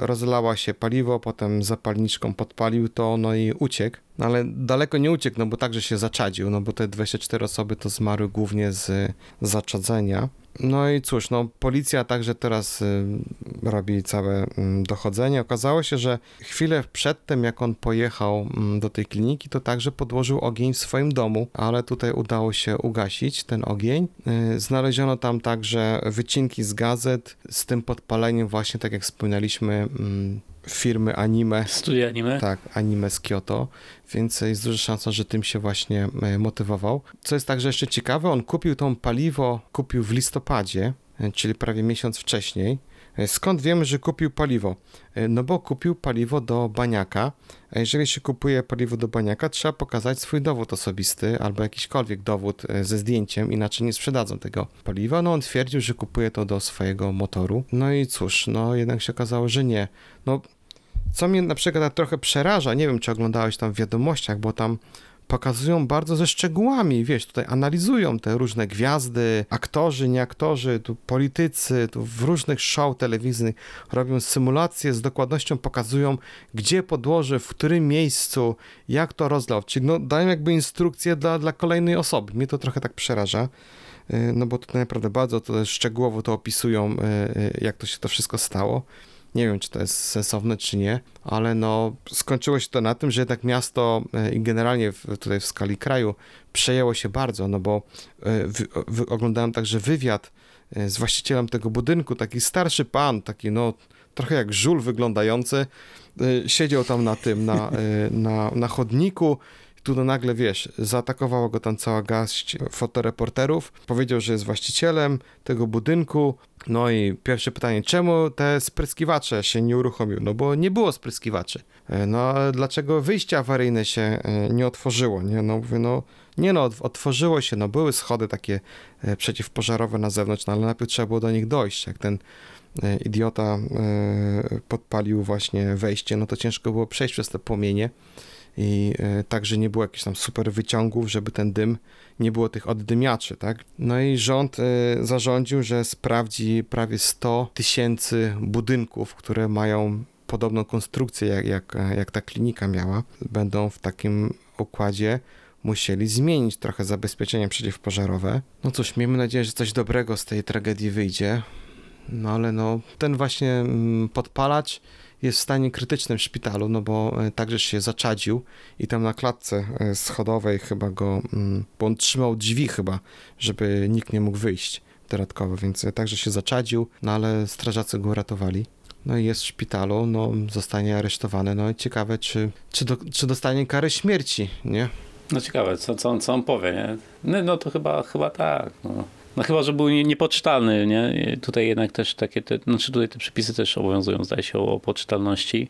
rozlała się paliwo, potem zapalniczką podpalił to, no i uciekł. No ale daleko nie uciekł, no bo także się zaczadził, no bo te 24 osoby to zmarły głównie z zaczadzenia. No i cóż, no policja także teraz y, robi całe mm, dochodzenie. Okazało się, że chwilę przedtem, jak on pojechał mm, do tej kliniki, to także podłożył ogień w swoim domu, ale tutaj udało się ugasić ten ogień. Y, Znaleziono tam także wycinki z gazet z tym podpaleniem właśnie, tak jak wspominaliśmy, mm, firmy anime. Studia anime? Tak, anime z Kyoto, więc jest duża szansa, że tym się właśnie e, motywował. Co jest także jeszcze ciekawe, on kupił tą paliwo, kupił w listopadzie, e, czyli prawie miesiąc wcześniej. E, Skąd wiemy, że kupił paliwo? No bo kupił paliwo do baniaka. A jeżeli się kupuje paliwo do baniaka, trzeba pokazać swój dowód osobisty albo jakiśkolwiek dowód ze zdjęciem, inaczej nie sprzedadzą tego paliwa. No on twierdził, że kupuje to do swojego motoru. No i cóż, no jednak się okazało, że nie. No co mnie na przykład tak trochę przeraża, nie wiem czy oglądałeś tam w wiadomościach, bo tam pokazują bardzo ze szczegółami, wiesz, tutaj analizują te różne gwiazdy, aktorzy, nie aktorzy, tu politycy, tu w różnych show telewizyjnych robią symulacje, z dokładnością pokazują, gdzie podłoże, w którym miejscu, jak to rozlał, czyli no, dają jakby instrukcje dla, dla kolejnej osoby. Mnie to trochę tak przeraża, y, no bo tutaj naprawdę bardzo to szczegółowo to opisują, y, y, jak to się to wszystko stało. Nie wiem, czy to jest sensowne, czy nie, ale no skończyło się to na tym, że jednak miasto e, i generalnie w, tutaj w skali kraju przejęło się bardzo, no bo e, wy, wy, oglądałem także wywiad e, z właścicielem tego budynku, taki starszy pan, taki no trochę jak żul wyglądający, siedział tam na tym, na, na, na chodniku, no nagle, wiesz, zaatakowała go tam cała garść fotoreporterów, powiedział, że jest właścicielem tego budynku, no i pierwsze pytanie, czemu te spryskiwacze się nie uruchomiły? No bo nie było spryskiwaczy. E, No dlaczego wyjście awaryjne się e, nie otworzyło? Nie, no mówię, no nie no, otworzyło się, no były schody takie e, przeciwpożarowe na zewnątrz, no ale najpierw trzeba było do nich dojść. Jak ten idiota podpalił właśnie wejście, no to ciężko było przejść przez te płomienie i e, także nie było jakichś tam super wyciągów, żeby ten dym, nie było tych oddymiaczy, tak? No i rząd e, zarządził, że sprawdzi prawie 100 tysięcy budynków, które mają podobną konstrukcję jak, jak, jak ta klinika miała. Będą w takim układzie musieli zmienić trochę zabezpieczenia przeciwpożarowe. No cóż, miejmy nadzieję, że coś dobrego z tej tragedii wyjdzie. No ale no, ten właśnie mm, podpalacz jest w stanie krytycznym w szpitalu, no bo e, także się zaczadził i tam na klatce e, schodowej chyba go, mm, bo on trzymał drzwi chyba, żeby nikt nie mógł wyjść dodatkowo, więc e, także się zaczadził, no ale strażacy go uratowali. No i jest w szpitalu, no zostanie aresztowany, no i ciekawe, czy, czy, do, czy dostanie karę śmierci, nie? No ciekawe, co, co, on, co on powie, nie? No, no to chyba, chyba tak, no. No chyba, że był nie- niepoczytalny, nie? Tutaj jednak też takie, te, znaczy tutaj te przepisy też obowiązują, zdaje się, o poczytalności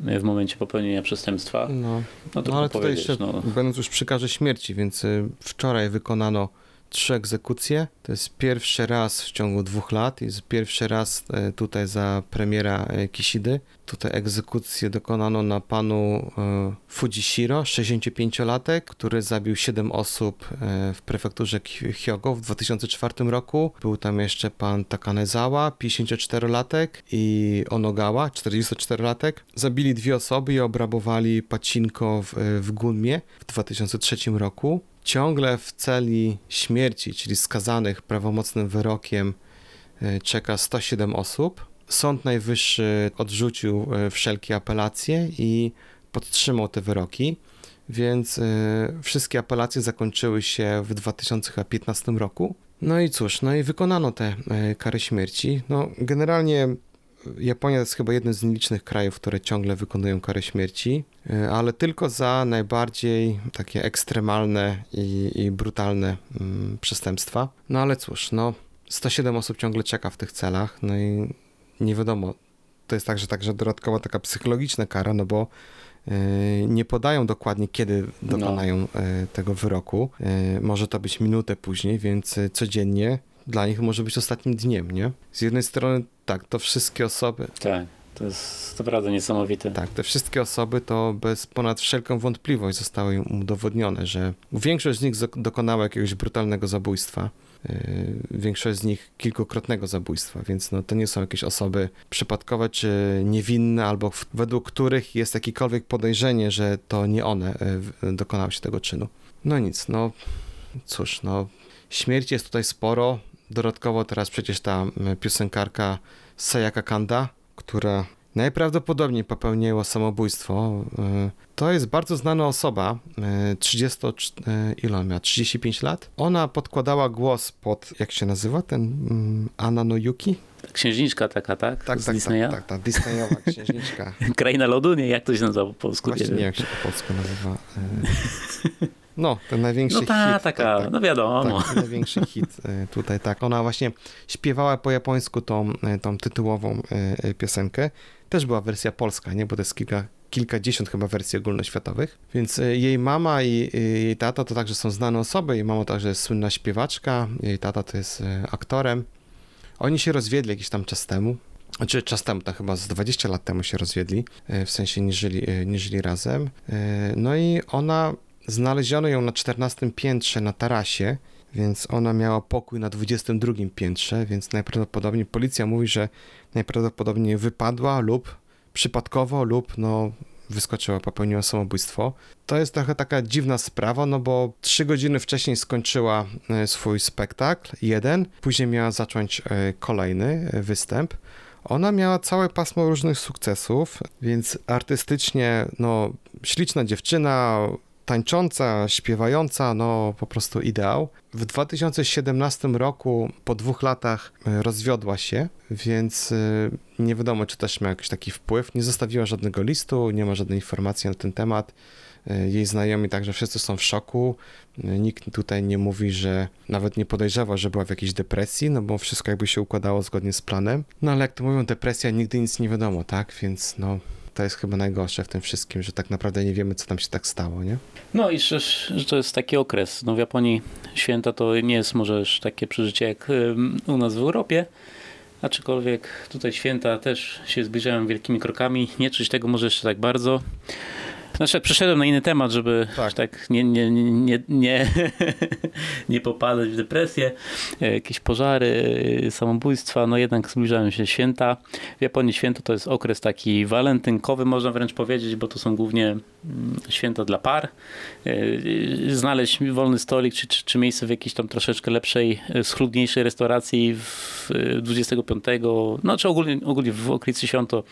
w momencie popełnienia przestępstwa. No, No to no ale tutaj jeszcze, no. będąc już przy karze śmierci, więc y, wczoraj wykonano trzy egzekucje. To jest pierwszy raz w ciągu dwóch lat, jest pierwszy raz e, tutaj za premiera e, Kishidy. Tutaj egzekucję dokonano na panu e, Fujishiro, 65-latek, który zabił 7 osób w prefekturze Hyogo w 2004 roku. Był tam jeszcze pan Takanezawa, 54-latek i Onogawa, 44-latek. Zabili dwie osoby i obrabowali pacinko w, w Gunmie w 2003 roku. Ciągle w celi śmierci, czyli skazanych prawomocnym wyrokiem, e, czeka 107 osób. Sąd Najwyższy odrzucił e, wszelkie apelacje i podtrzymał te wyroki, więc e, wszystkie apelacje zakończyły się w 2015 roku. No i cóż, no i wykonano te kary śmierci. No, generalnie Japonia jest chyba jednym z nielicznych krajów, które ciągle wykonują karę śmierci, e, ale tylko za najbardziej takie ekstremalne i, i brutalne mm, przestępstwa. No ale cóż, no 107 osób ciągle czeka w tych celach, no i nie wiadomo, to jest także, także dodatkowa taka psychologiczna kara, no bo e, nie podają dokładnie, kiedy dokonają e, tego wyroku. Może to być minutę później, więc codziennie dla nich może być ostatnim dniem, nie? Z jednej strony tak, to wszystkie osoby, Tak. To jest naprawdę niesamowite. Tak, te wszystkie osoby to bez ponad wszelką wątpliwość zostały im udowodnione, że większość z nich dokonała jakiegoś brutalnego zabójstwa. Yy, Większość z nich kilkukrotnego zabójstwa, więc no, to nie są jakieś osoby przypadkowe czy niewinne, albo w- według których jest jakiekolwiek podejrzenie, że to nie one yy, dokonały się tego czynu. No nic, no cóż, no śmierci jest tutaj sporo. Dodatkowo teraz przecież ta piosenkarka Sayaka Kanda, która najprawdopodobniej popełniła samobójstwo. y, To jest bardzo znana osoba, y, 30, y, ile ona miała, 35 lat. Ona podkładała głos pod, jak się nazywa ten mm, Anna no Yuki? Księżniczka taka, tak? Tak, Z tak, Disneya? tak, tak, ta Disneyowa księżniczka. Kraina lodu? Nie, jak to się nazywa po polsku? Właśnie nie wiem, jak się po polsku nazywa. No, ten największy No ta, hit. taka, tak, tak. no wiadomo. Tak, największy hit y, tutaj, tak. Ona właśnie śpiewała po japońsku tą, y, tą tytułową y, piosenkę. Też była wersja polska, nie? Bo to jest kilka, kilkadziesiąt chyba wersji ogólnoświatowych. Więc jej mama i jej tata to także są znane osoby. Jej mama także jest słynna śpiewaczka, jej tata to jest aktorem. Oni się rozwiedli jakiś tam czas temu. Znaczy czas temu, to chyba z 20 lat temu się rozwiedli, w sensie nie żyli, nie żyli razem. No i ona, znaleziono ją na 14 piętrze na tarasie, więc ona miała pokój na 22 piętrze, więc najprawdopodobniej policja mówi, że najprawdopodobniej wypadła lub przypadkowo lub no wyskoczyła, popełniła samobójstwo. To jest trochę taka dziwna sprawa, no bo trzy godziny wcześniej skończyła e, swój spektakl, jeden, później miała zacząć e, kolejny e, występ. Ona miała całe pasmo różnych sukcesów, więc artystycznie, no, śliczna dziewczyna, tańcząca, śpiewająca, no po prostu ideał. W 2017 roku, po dwóch latach, e, rozwiodła się, więc e, nie wiadomo, czy też miał jakiś taki wpływ. Nie zostawiła żadnego listu, nie ma żadnej informacji na ten temat. E, Jej znajomi także wszyscy są w szoku. Nikt tutaj nie mówi, że nawet nie podejrzewa, że była w jakiejś depresji, no bo wszystko jakby się układało zgodnie z planem. No ale jak to mówią, depresja, nigdy nic nie wiadomo, tak? Więc no, to jest chyba najgorsze w tym wszystkim, że tak naprawdę nie wiemy, co tam się tak stało, nie? No i że, że to jest taki okres. No w Japonii święta to nie jest może takie przeżycie jak u nas w Europie, aczkolwiek tutaj święta też się zbliżają wielkimi krokami. Nie czuć tego może jeszcze tak bardzo. Znaczy, przeszedłem na inny temat, żeby Tak. tak, nie, nie, nie, nie, nie popadać w depresję, e, jakieś pożary, e, samobójstwa, no jednak zbliżają się święta. W Japonii święto to jest okres taki walentynkowy, można wręcz powiedzieć, bo to są głównie mm, święta dla par. E, Znaleźć wolny stolik czy, czy, czy miejsce w jakiejś tam troszeczkę lepszej, schludniejszej restauracji w e, 25, no czy ogólnie, ogólnie w okolicy świąt to,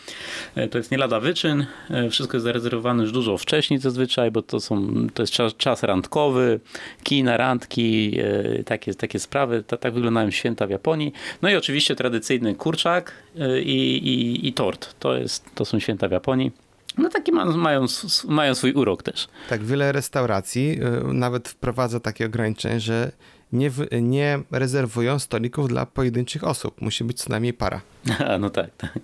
to jest nie lada wyczyn. Wszystko jest zarezerwowane już dużo wcześniej zazwyczaj, bo to, są, to jest czas, czas randkowy, kina, randki, e, takie, takie sprawy. Ta, tak wyglądają święta w Japonii. No i oczywiście tradycyjny kurczak e, i, i, i tort. To, jest, to są święta w Japonii. No takie ma, mają, mają swój urok też. Tak, wiele restauracji y, nawet wprowadza takie ograniczenie, że nie, nie rezerwują stolików dla pojedynczych osób. Musi być co najmniej para. No tak, tak.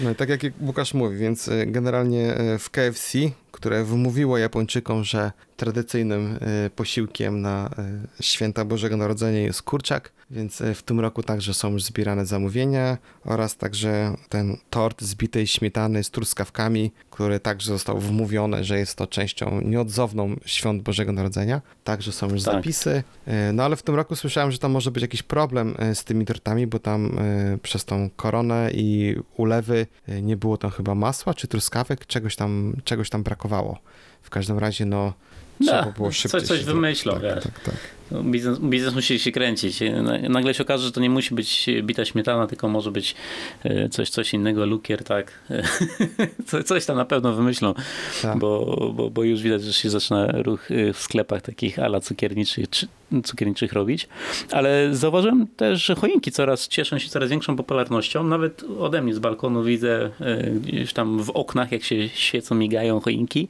No i tak jak Łukasz mówi, więc y, generalnie y, w KFC, które wmówiło Japończykom, że tradycyjnym y, posiłkiem na y, święta Bożego Narodzenia jest kurczak, więc y, w tym roku także są już zbierane zamówienia oraz także ten tort z bitej śmietany z truskawkami, który także został wmówione, że jest to częścią nieodzowną świąt Bożego Narodzenia. Także są już Tak. zapisy. No ale w tym roku słyszałem, że tam może być jakiś problem z tymi tortami, bo tam przez tą koronę i ulewy nie było tam chyba masła czy truskawek, czegoś tam, czegoś tam brakowało. W każdym razie, no, trzeba Da, było coś- szybciej. coś się wymyślą, tak, wiesz. tak, tak. No, Biznes, biznes musi się kręcić. Na- Nagle się okaże, że to nie musi być bita śmietana, tylko może być e, coś, coś innego, lukier, tak. Co- Coś tam na pewno wymyślą, Tak. bo, bo, bo już widać, że się zaczyna ruch e, w sklepach takich ala cukierniczych, czy, cukierniczych robić. Ale zauważyłem też, że choinki coraz cieszą się coraz większą popularnością. Nawet ode mnie z balkonu widzę e, gdzieś tam w oknach, jak się świecą, migają choinki.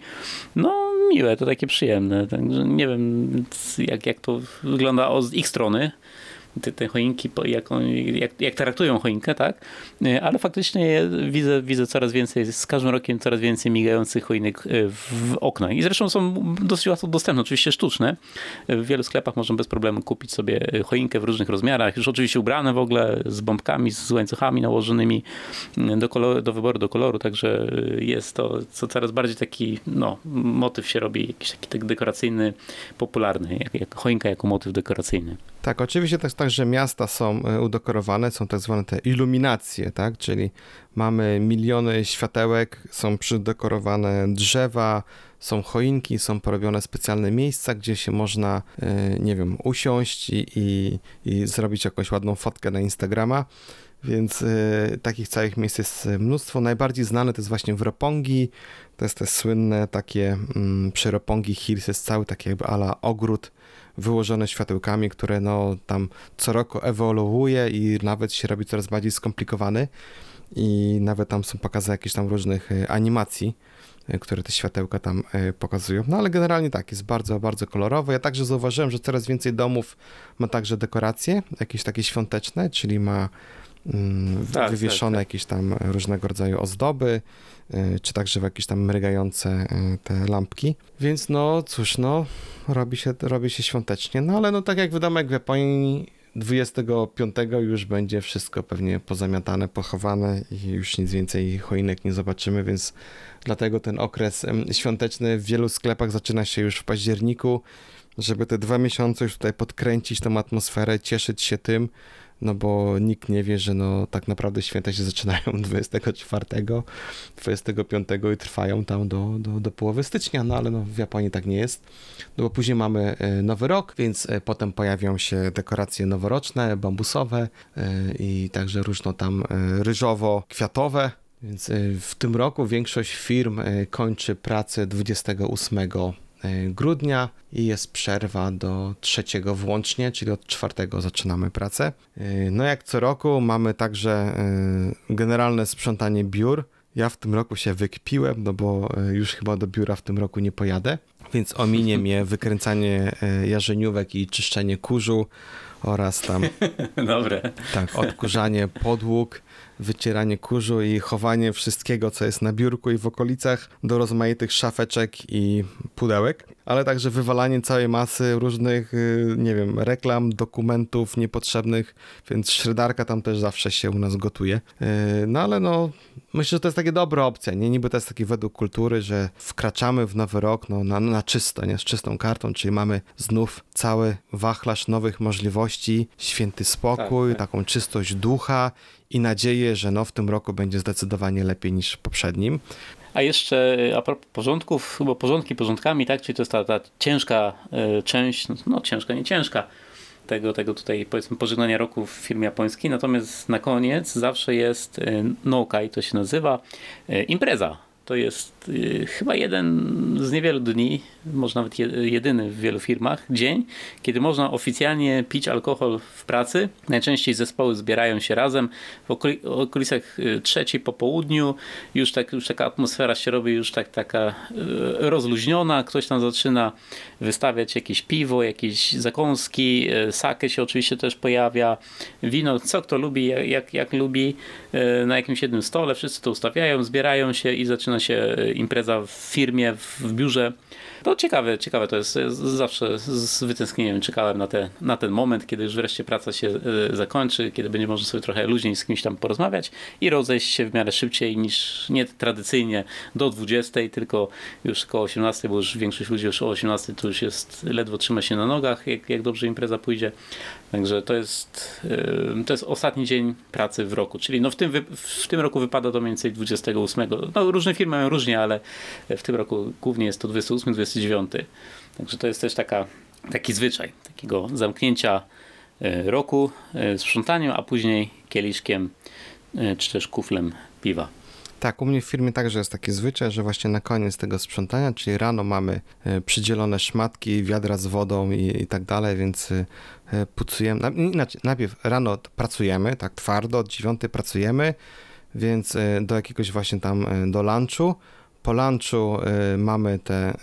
No miłe, to takie przyjemne. Nie wiem, jak, jak to wygląda z ich strony. Te, te choinki, jak, jak, jak traktują choinkę, tak? Ale faktycznie widzę, widzę coraz więcej, z każdym rokiem coraz więcej migających choinek w okna. I zresztą są dosyć łatwo dostępne, oczywiście sztuczne. W wielu sklepach można bez problemu kupić sobie choinkę w różnych rozmiarach, już oczywiście ubrane w ogóle, z bombkami, z łańcuchami nałożonymi do, koloru, do wyboru, do koloru, także jest to co coraz bardziej taki, no, motyw się robi, jakiś taki tak dekoracyjny, popularny, jak, jak choinka jako motyw dekoracyjny. Tak, oczywiście jest tak, że miasta są e, udekorowane, są tak zwane te iluminacje, tak, czyli mamy miliony światełek, są przydekorowane drzewa, są choinki, są porobione specjalne miejsca, gdzie się można, e, nie wiem, usiąść i, i, i zrobić jakąś ładną fotkę na Instagrama. Więc y, takich całych miejsc jest mnóstwo. Najbardziej znane to jest właśnie w Ropongi. To jest te słynne takie mm, przy Ropongi Hills jest cały taki jakby ala ogród wyłożony światełkami, które no tam co roku ewoluuje i nawet się robi coraz bardziej skomplikowany. I nawet tam są pokazy jakichś tam różnych y, animacji, y, które te światełka tam y, pokazują. No ale generalnie tak, jest bardzo, bardzo kolorowo. Ja także zauważyłem, że coraz więcej domów ma także dekoracje, jakieś takie świąteczne, czyli ma tak, wywieszone tak, tak. jakieś tam różnego rodzaju ozdoby, y, czy także w jakieś tam mrygające y, te lampki. Więc no cóż, no robi się, robi się świątecznie, no ale no tak jak wiadomo, jak w Japonii 25 już będzie wszystko pewnie pozamiatane, pochowane i już nic więcej choinek nie zobaczymy, więc dlatego ten okres świąteczny w wielu sklepach zaczyna się już w październiku, żeby te dwa miesiące już tutaj podkręcić tą atmosferę, cieszyć się tym, no bo nikt nie wie, że no tak naprawdę święta się zaczynają 24, 25 i trwają tam do, do, do połowy stycznia, no ale no w Japonii tak nie jest, no bo później mamy e, nowy rok, więc e, potem pojawią się dekoracje noworoczne, bambusowe e, i także różno tam ryżowo-kwiatowe, więc w tym roku większość firm kończy pracę 28 E, grudnia i jest przerwa do trzeciego włącznie, czyli od czwartego zaczynamy pracę. E, no jak co roku mamy także e, generalne sprzątanie biur. Ja w tym roku się wykpiłem, no bo już chyba do biura w tym roku nie pojadę, więc ominie mnie wykręcanie jarzeniówek i czyszczenie kurzu oraz tam Dobre. tak, odkurzanie podłóg wycieranie kurzu i chowanie wszystkiego, co jest na biurku i w okolicach do rozmaitych szafeczek i pudełek, ale także wywalanie całej masy różnych, y, nie wiem, reklam, dokumentów niepotrzebnych, więc szredarka tam też zawsze się u nas gotuje. Y, no ale no, myślę, że to jest takie dobra opcja, nie? Niby to jest taki według kultury, że wkraczamy w nowy rok no, na, na czysto, nie? Z czystą kartą, czyli mamy znów cały wachlarz nowych możliwości, święty spokój, tak, tak. taką czystość ducha i nadzieję, że no w tym roku będzie zdecydowanie lepiej niż w poprzednim. A jeszcze a propos porządków, bo porządki porządkami, tak? Czyli to jest ta, ta ciężka y, część, no ciężka, nie ciężka, tego, tego tutaj powiedzmy pożegnania roku w firmie japońskiej. Natomiast na koniec zawsze jest y, Nokai, to się nazywa, y, impreza to jest y, chyba jeden z niewielu dni, może nawet jedyny w wielu firmach, dzień, kiedy można oficjalnie pić alkohol w pracy. Najczęściej zespoły zbierają się razem w okolicach y, trzeciej po południu. Już, tak, już taka atmosfera się robi już tak, taka y, rozluźniona. Ktoś tam zaczyna wystawiać jakieś piwo, jakieś zakąski. Sake się oczywiście też pojawia. Wino, co kto lubi, jak, jak, jak lubi. Na jakimś jednym stole wszyscy to ustawiają, zbierają się i zaczyna się e, impreza w firmie, w biurze. To ciekawe, ciekawe to jest. Zawsze z wytęsknieniem czekałem na, te, na ten moment, kiedy już wreszcie praca się e, zakończy, kiedy będzie można sobie trochę luźniej z kimś tam porozmawiać i rozejść się w miarę szybciej niż nie tradycyjnie do 20, tylko już koło 18, bo już większość ludzi już o 18 to już jest ledwo trzyma się na nogach, jak, jak dobrze impreza pójdzie. Także to jest, to jest ostatni dzień pracy w roku, czyli no w, tym, w tym roku wypada to mniej więcej 28. No różne firmy mają różnie, ale w tym roku głównie jest to 28, 29. Także to jest też taka, taki zwyczaj takiego zamknięcia e, roku e, sprzątaniem, a później kieliszkiem e, czy też kuflem piwa. Tak, u mnie w firmie także jest taki zwyczaj, że właśnie na koniec tego sprzątania, czyli rano mamy przydzielone szmatki, wiadra z wodą i, i tak dalej, więc pucujemy. Inaczej, najpierw rano pracujemy, tak twardo, od dziewiątej pracujemy, więc e, do jakiegoś właśnie tam, do lunchu. Po lunchu mamy te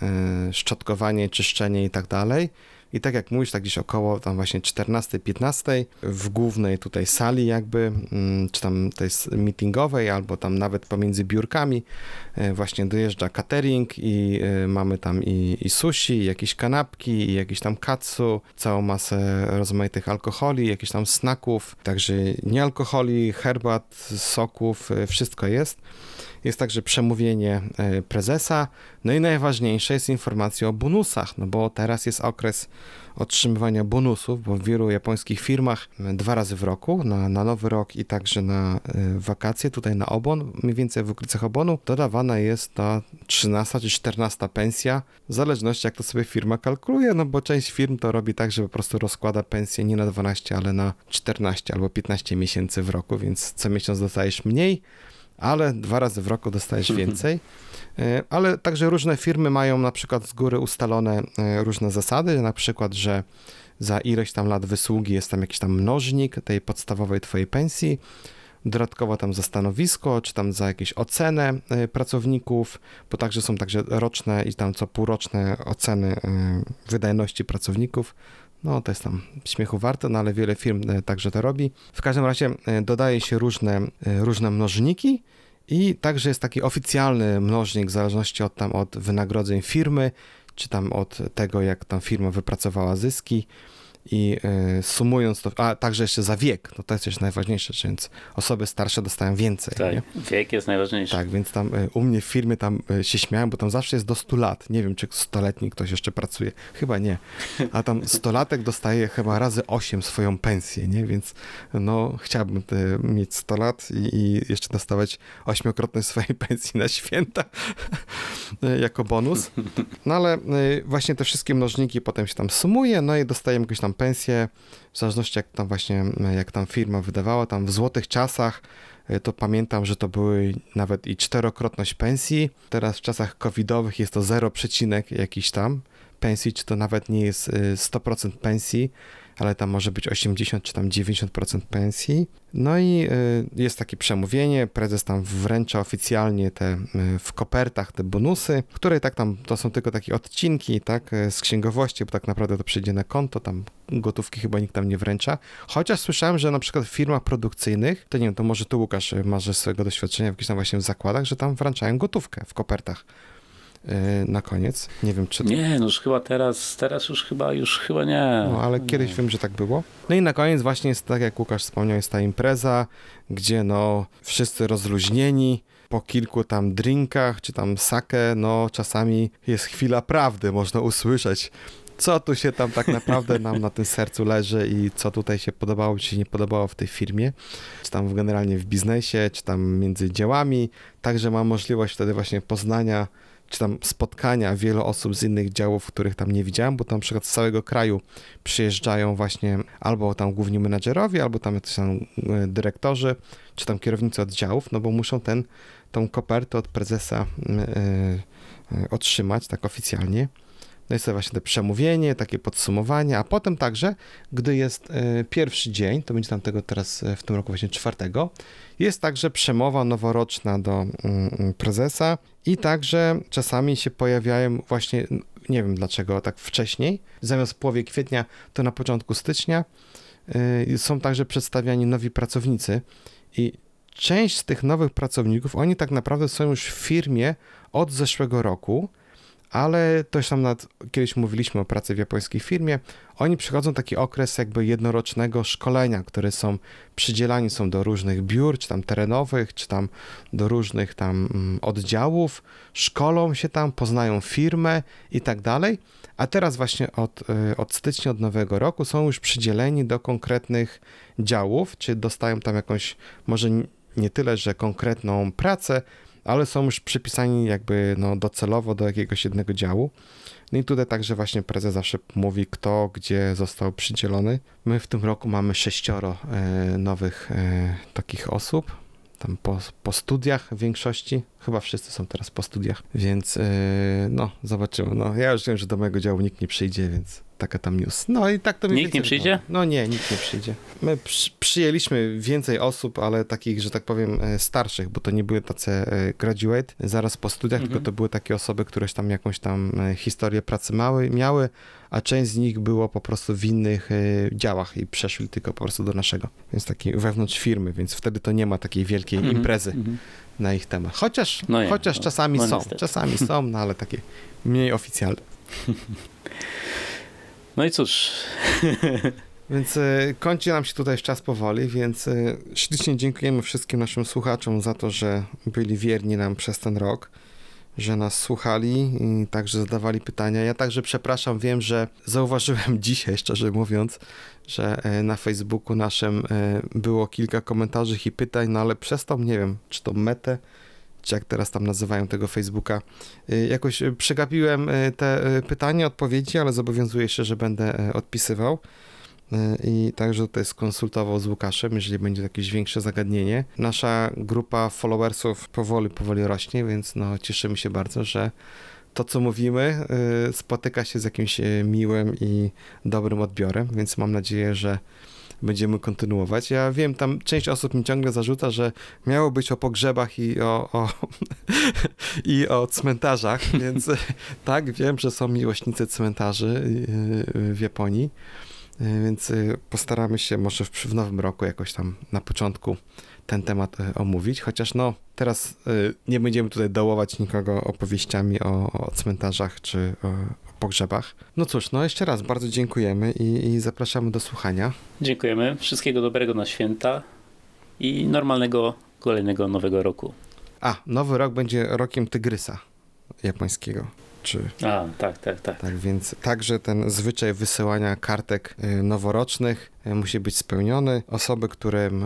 szczotkowanie, czyszczenie i tak dalej. I tak jak mówisz, tak gdzieś około tam właśnie 14-15 w głównej tutaj sali jakby, mm, czy tam tej meetingowej, albo tam nawet pomiędzy biurkami e, właśnie dojeżdża catering i e, mamy tam i, i sushi, i jakieś kanapki, i jakieś tam katsu, całą masę rozmaitych alkoholi, jakieś tam snaków, także nie alkoholi, herbat, soków, e, wszystko jest. Jest także przemówienie e, prezesa. No i najważniejsze jest informacja o bonusach, no bo teraz jest okres otrzymywania bonusów, bo w wielu japońskich firmach dwa razy w roku, na, na nowy rok i także na e, wakacje, tutaj na obon, mniej więcej w okolicach obonu, dodawana jest ta 13 czy 14 pensja, w zależności jak to sobie firma kalkuluje, no bo część firm to robi tak, że po prostu rozkłada pensję nie na 12, ale na 14 albo 15 miesięcy w roku, więc co miesiąc dostajesz mniej, ale dwa razy w roku dostajesz więcej. E, ale także różne firmy mają na przykład z góry ustalone e, różne zasady, na przykład, że za ileś tam lat wysługi jest tam jakiś tam mnożnik tej podstawowej twojej pensji, dodatkowo tam za stanowisko, czy tam za jakieś ocenę e, pracowników, bo także są także roczne i tam co półroczne oceny wydajności pracowników. No, to jest tam śmiechu warte, no ale wiele firm e, także to robi. W każdym razie e, dodaje się różne, e, różne mnożniki i także jest taki oficjalny mnożnik w zależności od tam od wynagrodzeń firmy, czy tam od tego, jak tam firma wypracowała zyski i y, sumując to, a także jeszcze za wiek, no to jest jeszcze najważniejsze, więc osoby starsze dostają więcej. Tak, nie? wiek jest najważniejszy. Tak, więc tam y, u mnie w firmie tam y, się śmiałem, bo tam zawsze jest do 100 lat. Nie wiem, czy stoletni ktoś jeszcze pracuje. Chyba nie. A tam stolatek dostaje chyba razy 8 swoją pensję, nie? Więc no chciałbym mieć 100 lat i, i jeszcze dostawać ośmiokrotność swojej pensji na święta jako bonus. No ale właśnie te wszystkie mnożniki potem się tam sumuje, no i dostajemy jakąś tam tam pensję, w zależności jak tam właśnie, jak tam firma wydawała, tam w złotych czasach, e, to pamiętam, że to były nawet i czterokrotność pensji. Teraz w czasach covidowych jest to 0, jakiś tam pensji, czy to nawet nie jest 100% e, pensji, ale tam może być 80 czy tam 90% pensji. No i y, jest takie przemówienie, prezes tam wręcza oficjalnie te y, w kopertach te bonusy, które tak tam to są tylko takie odcinki, tak, y, z księgowości, bo tak naprawdę to przyjdzie na konto, tam gotówki chyba nikt tam nie wręcza. Chociaż słyszałem, że na przykład w firmach produkcyjnych, to nie wiem, to może tu Łukasz masz swojego doświadczenia w jakichś tam właśnie zakładach, że tam wręczają gotówkę w kopertach. E, na koniec. Nie wiem, czy... Nie, no już chyba teraz, teraz już chyba, już chyba nie. No, ale nie. kiedyś wiem, że tak było. No i na koniec właśnie jest tak, jak Łukasz wspomniał, jest ta impreza, gdzie no wszyscy rozluźnieni, po kilku tam drinkach, czy tam sake, no czasami jest chwila prawdy, można usłyszeć co tu się tam tak naprawdę nam na tym sercu leży i co tutaj się podobało, czy się nie podobało w tej firmie, czy tam generalnie w biznesie, czy tam między dziełami. Także mam możliwość wtedy właśnie poznania czy tam spotkania wielu osób z innych działów, których tam nie widziałem, bo tam na przykład z całego kraju przyjeżdżają właśnie albo tam główni menadżerowie, albo tam jacyś tam e, dyrektorzy, czy tam kierownicy oddziałów, no bo muszą ten, tą kopertę od prezesa yy, otrzymać tak oficjalnie. No jest to właśnie to przemówienie, takie podsumowanie, a potem także, gdy jest y, pierwszy dzień, to będzie tam tego teraz w tym roku właśnie czwartego, jest także przemowa noworoczna do y, prezesa i także czasami się pojawiają właśnie, nie wiem dlaczego tak wcześniej, zamiast w połowie kwietnia, to na początku stycznia y, są także przedstawiani nowi pracownicy i część z tych nowych pracowników, oni tak naprawdę są już w firmie od zeszłego roku, ale też tam nad, kiedyś mówiliśmy o pracy w japońskiej firmie, oni przychodzą taki okres jakby jednorocznego szkolenia, które są przydzielani są do różnych biur, czy tam terenowych, czy tam do różnych tam mm, oddziałów, szkolą się tam, poznają firmę i tak dalej, a teraz właśnie od, y, od stycznia, od nowego roku są już przydzieleni do konkretnych działów, czy dostają tam jakąś, może nie tyle, że konkretną pracę, ale są już przypisani jakby no, docelowo do jakiegoś jednego działu. No i tutaj także właśnie prezes zawsze mówi, kto gdzie został przydzielony. My w tym roku mamy sześcioro e, nowych e, takich osób, tam po, po studiach w większości, Chyba wszyscy są teraz po studiach, więc yy, no, zobaczymy. No, ja już wiem, że do mojego działu nikt nie przyjdzie, więc taka tam news. No i tak to mniej Nikt nie przyjdzie? wygląda. No nie, nikt nie przyjdzie. My przy, przyjęliśmy więcej osób, ale takich, że tak powiem, e, starszych, bo to nie były tacy e, graduate zaraz po studiach, Mhm. tylko to były takie osoby, któreś tam jakąś tam historię pracy mały, miały, a część z nich było po prostu w innych działach i przeszli tylko po prostu do naszego. Więc taki wewnątrz firmy, więc wtedy to nie ma takiej wielkiej Mhm. imprezy Mhm. Na ich temat. Chociaż, No nie, chociaż no, czasami no są, niestety. czasami są, no ale takie mniej oficjalne. No i cóż, Więc e, kończy nam się tutaj czas powoli, więc e, ślicznie dziękujemy wszystkim naszym słuchaczom za to, że byli wierni nam przez ten rok, że nas słuchali i także zadawali pytania. Ja także przepraszam, wiem, że zauważyłem dzisiaj, szczerze mówiąc, że e, na Facebooku naszym e, było kilka komentarzy i pytań, no ale przez tą, nie wiem, czy to metę, czy jak teraz tam nazywają tego Facebooka, e, jakoś przegapiłem te pytania, odpowiedzi, ale zobowiązuję się, że będę odpisywał. E, I także tutaj skonsultował z Łukaszem, jeżeli będzie jakieś większe zagadnienie. Nasza grupa followersów powoli, powoli rośnie, więc no, cieszymy się bardzo, że to, co mówimy, y, spotyka się z jakimś y, miłym i dobrym odbiorem, więc mam nadzieję, że będziemy kontynuować. Ja wiem, tam część osób mi ciągle zarzuca, że miało być o pogrzebach i o, o, i o cmentarzach, więc y, tak, wiem, że są miłośnicy cmentarzy y, y, w Japonii. Y, Więc y, postaramy się może w, w nowym roku jakoś tam na początku ten temat y, omówić, chociaż no teraz nie będziemy tutaj dołować nikogo opowieściami o, o cmentarzach czy o, o pogrzebach. No cóż, no jeszcze raz bardzo dziękujemy i, i zapraszamy do słuchania. dziękujemy. Wszystkiego dobrego na święta i normalnego kolejnego nowego roku. A, nowy rok będzie rokiem tygrysa japońskiego. Czy A, tak, tak, tak. Tak więc także ten zwyczaj wysyłania kartek y, noworocznych y, musi być spełniony. Osoby, którym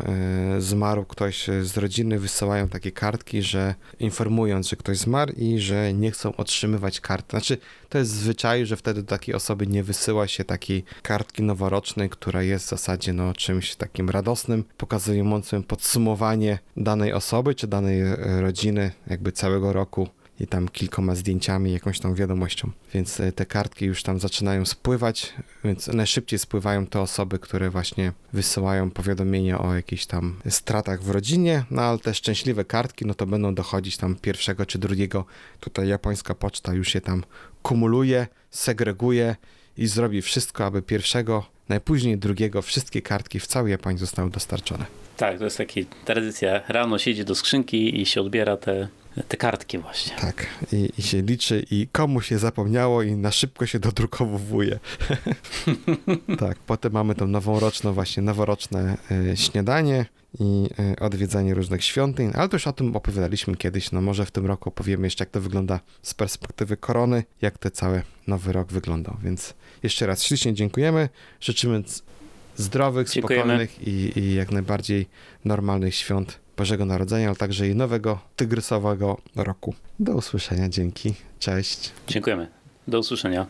y, zmarł ktoś z rodziny, wysyłają takie kartki, że informując, że ktoś zmarł i że nie chcą otrzymywać kart. Znaczy, to jest zwyczaj, że wtedy do takiej osoby nie wysyła się takiej kartki noworocznej, która jest w zasadzie no, czymś takim radosnym, pokazującym podsumowanie danej osoby czy danej rodziny, jakby całego roku i tam kilkoma zdjęciami, jakąś tam wiadomością. Więc e, te kartki już tam zaczynają spływać, więc najszybciej spływają te osoby, które właśnie wysyłają powiadomienia o jakichś tam stratach w rodzinie, no ale te szczęśliwe kartki, no to będą dochodzić tam pierwszego czy drugiego. Tutaj japońska poczta już je tam kumuluje, segreguje i zrobi wszystko, aby pierwszego, najpóźniej drugiego, wszystkie kartki w całej Japonii zostały dostarczone. Tak, to jest taka tradycja. Rano się idzie do skrzynki i się odbiera te, te kartki właśnie. Tak, i, i się liczy i komu się zapomniało i na szybko się dodrukowuje. tak, potem mamy tą noworoczną, właśnie noworoczne e, śniadanie i e, odwiedzanie różnych świątyń, ale to już o tym opowiadaliśmy kiedyś, no może w tym roku opowiemy jeszcze jak to wygląda z perspektywy korony, jak ten cały nowy rok wyglądał, więc jeszcze raz ślicznie dziękujemy, życzymy zdrowych, Dziękujemy. spokojnych i, i jak najbardziej normalnych świąt Bożego Narodzenia, ale także i nowego tygrysowego roku. Do usłyszenia, dzięki, cześć. Dziękujemy. Do usłyszenia.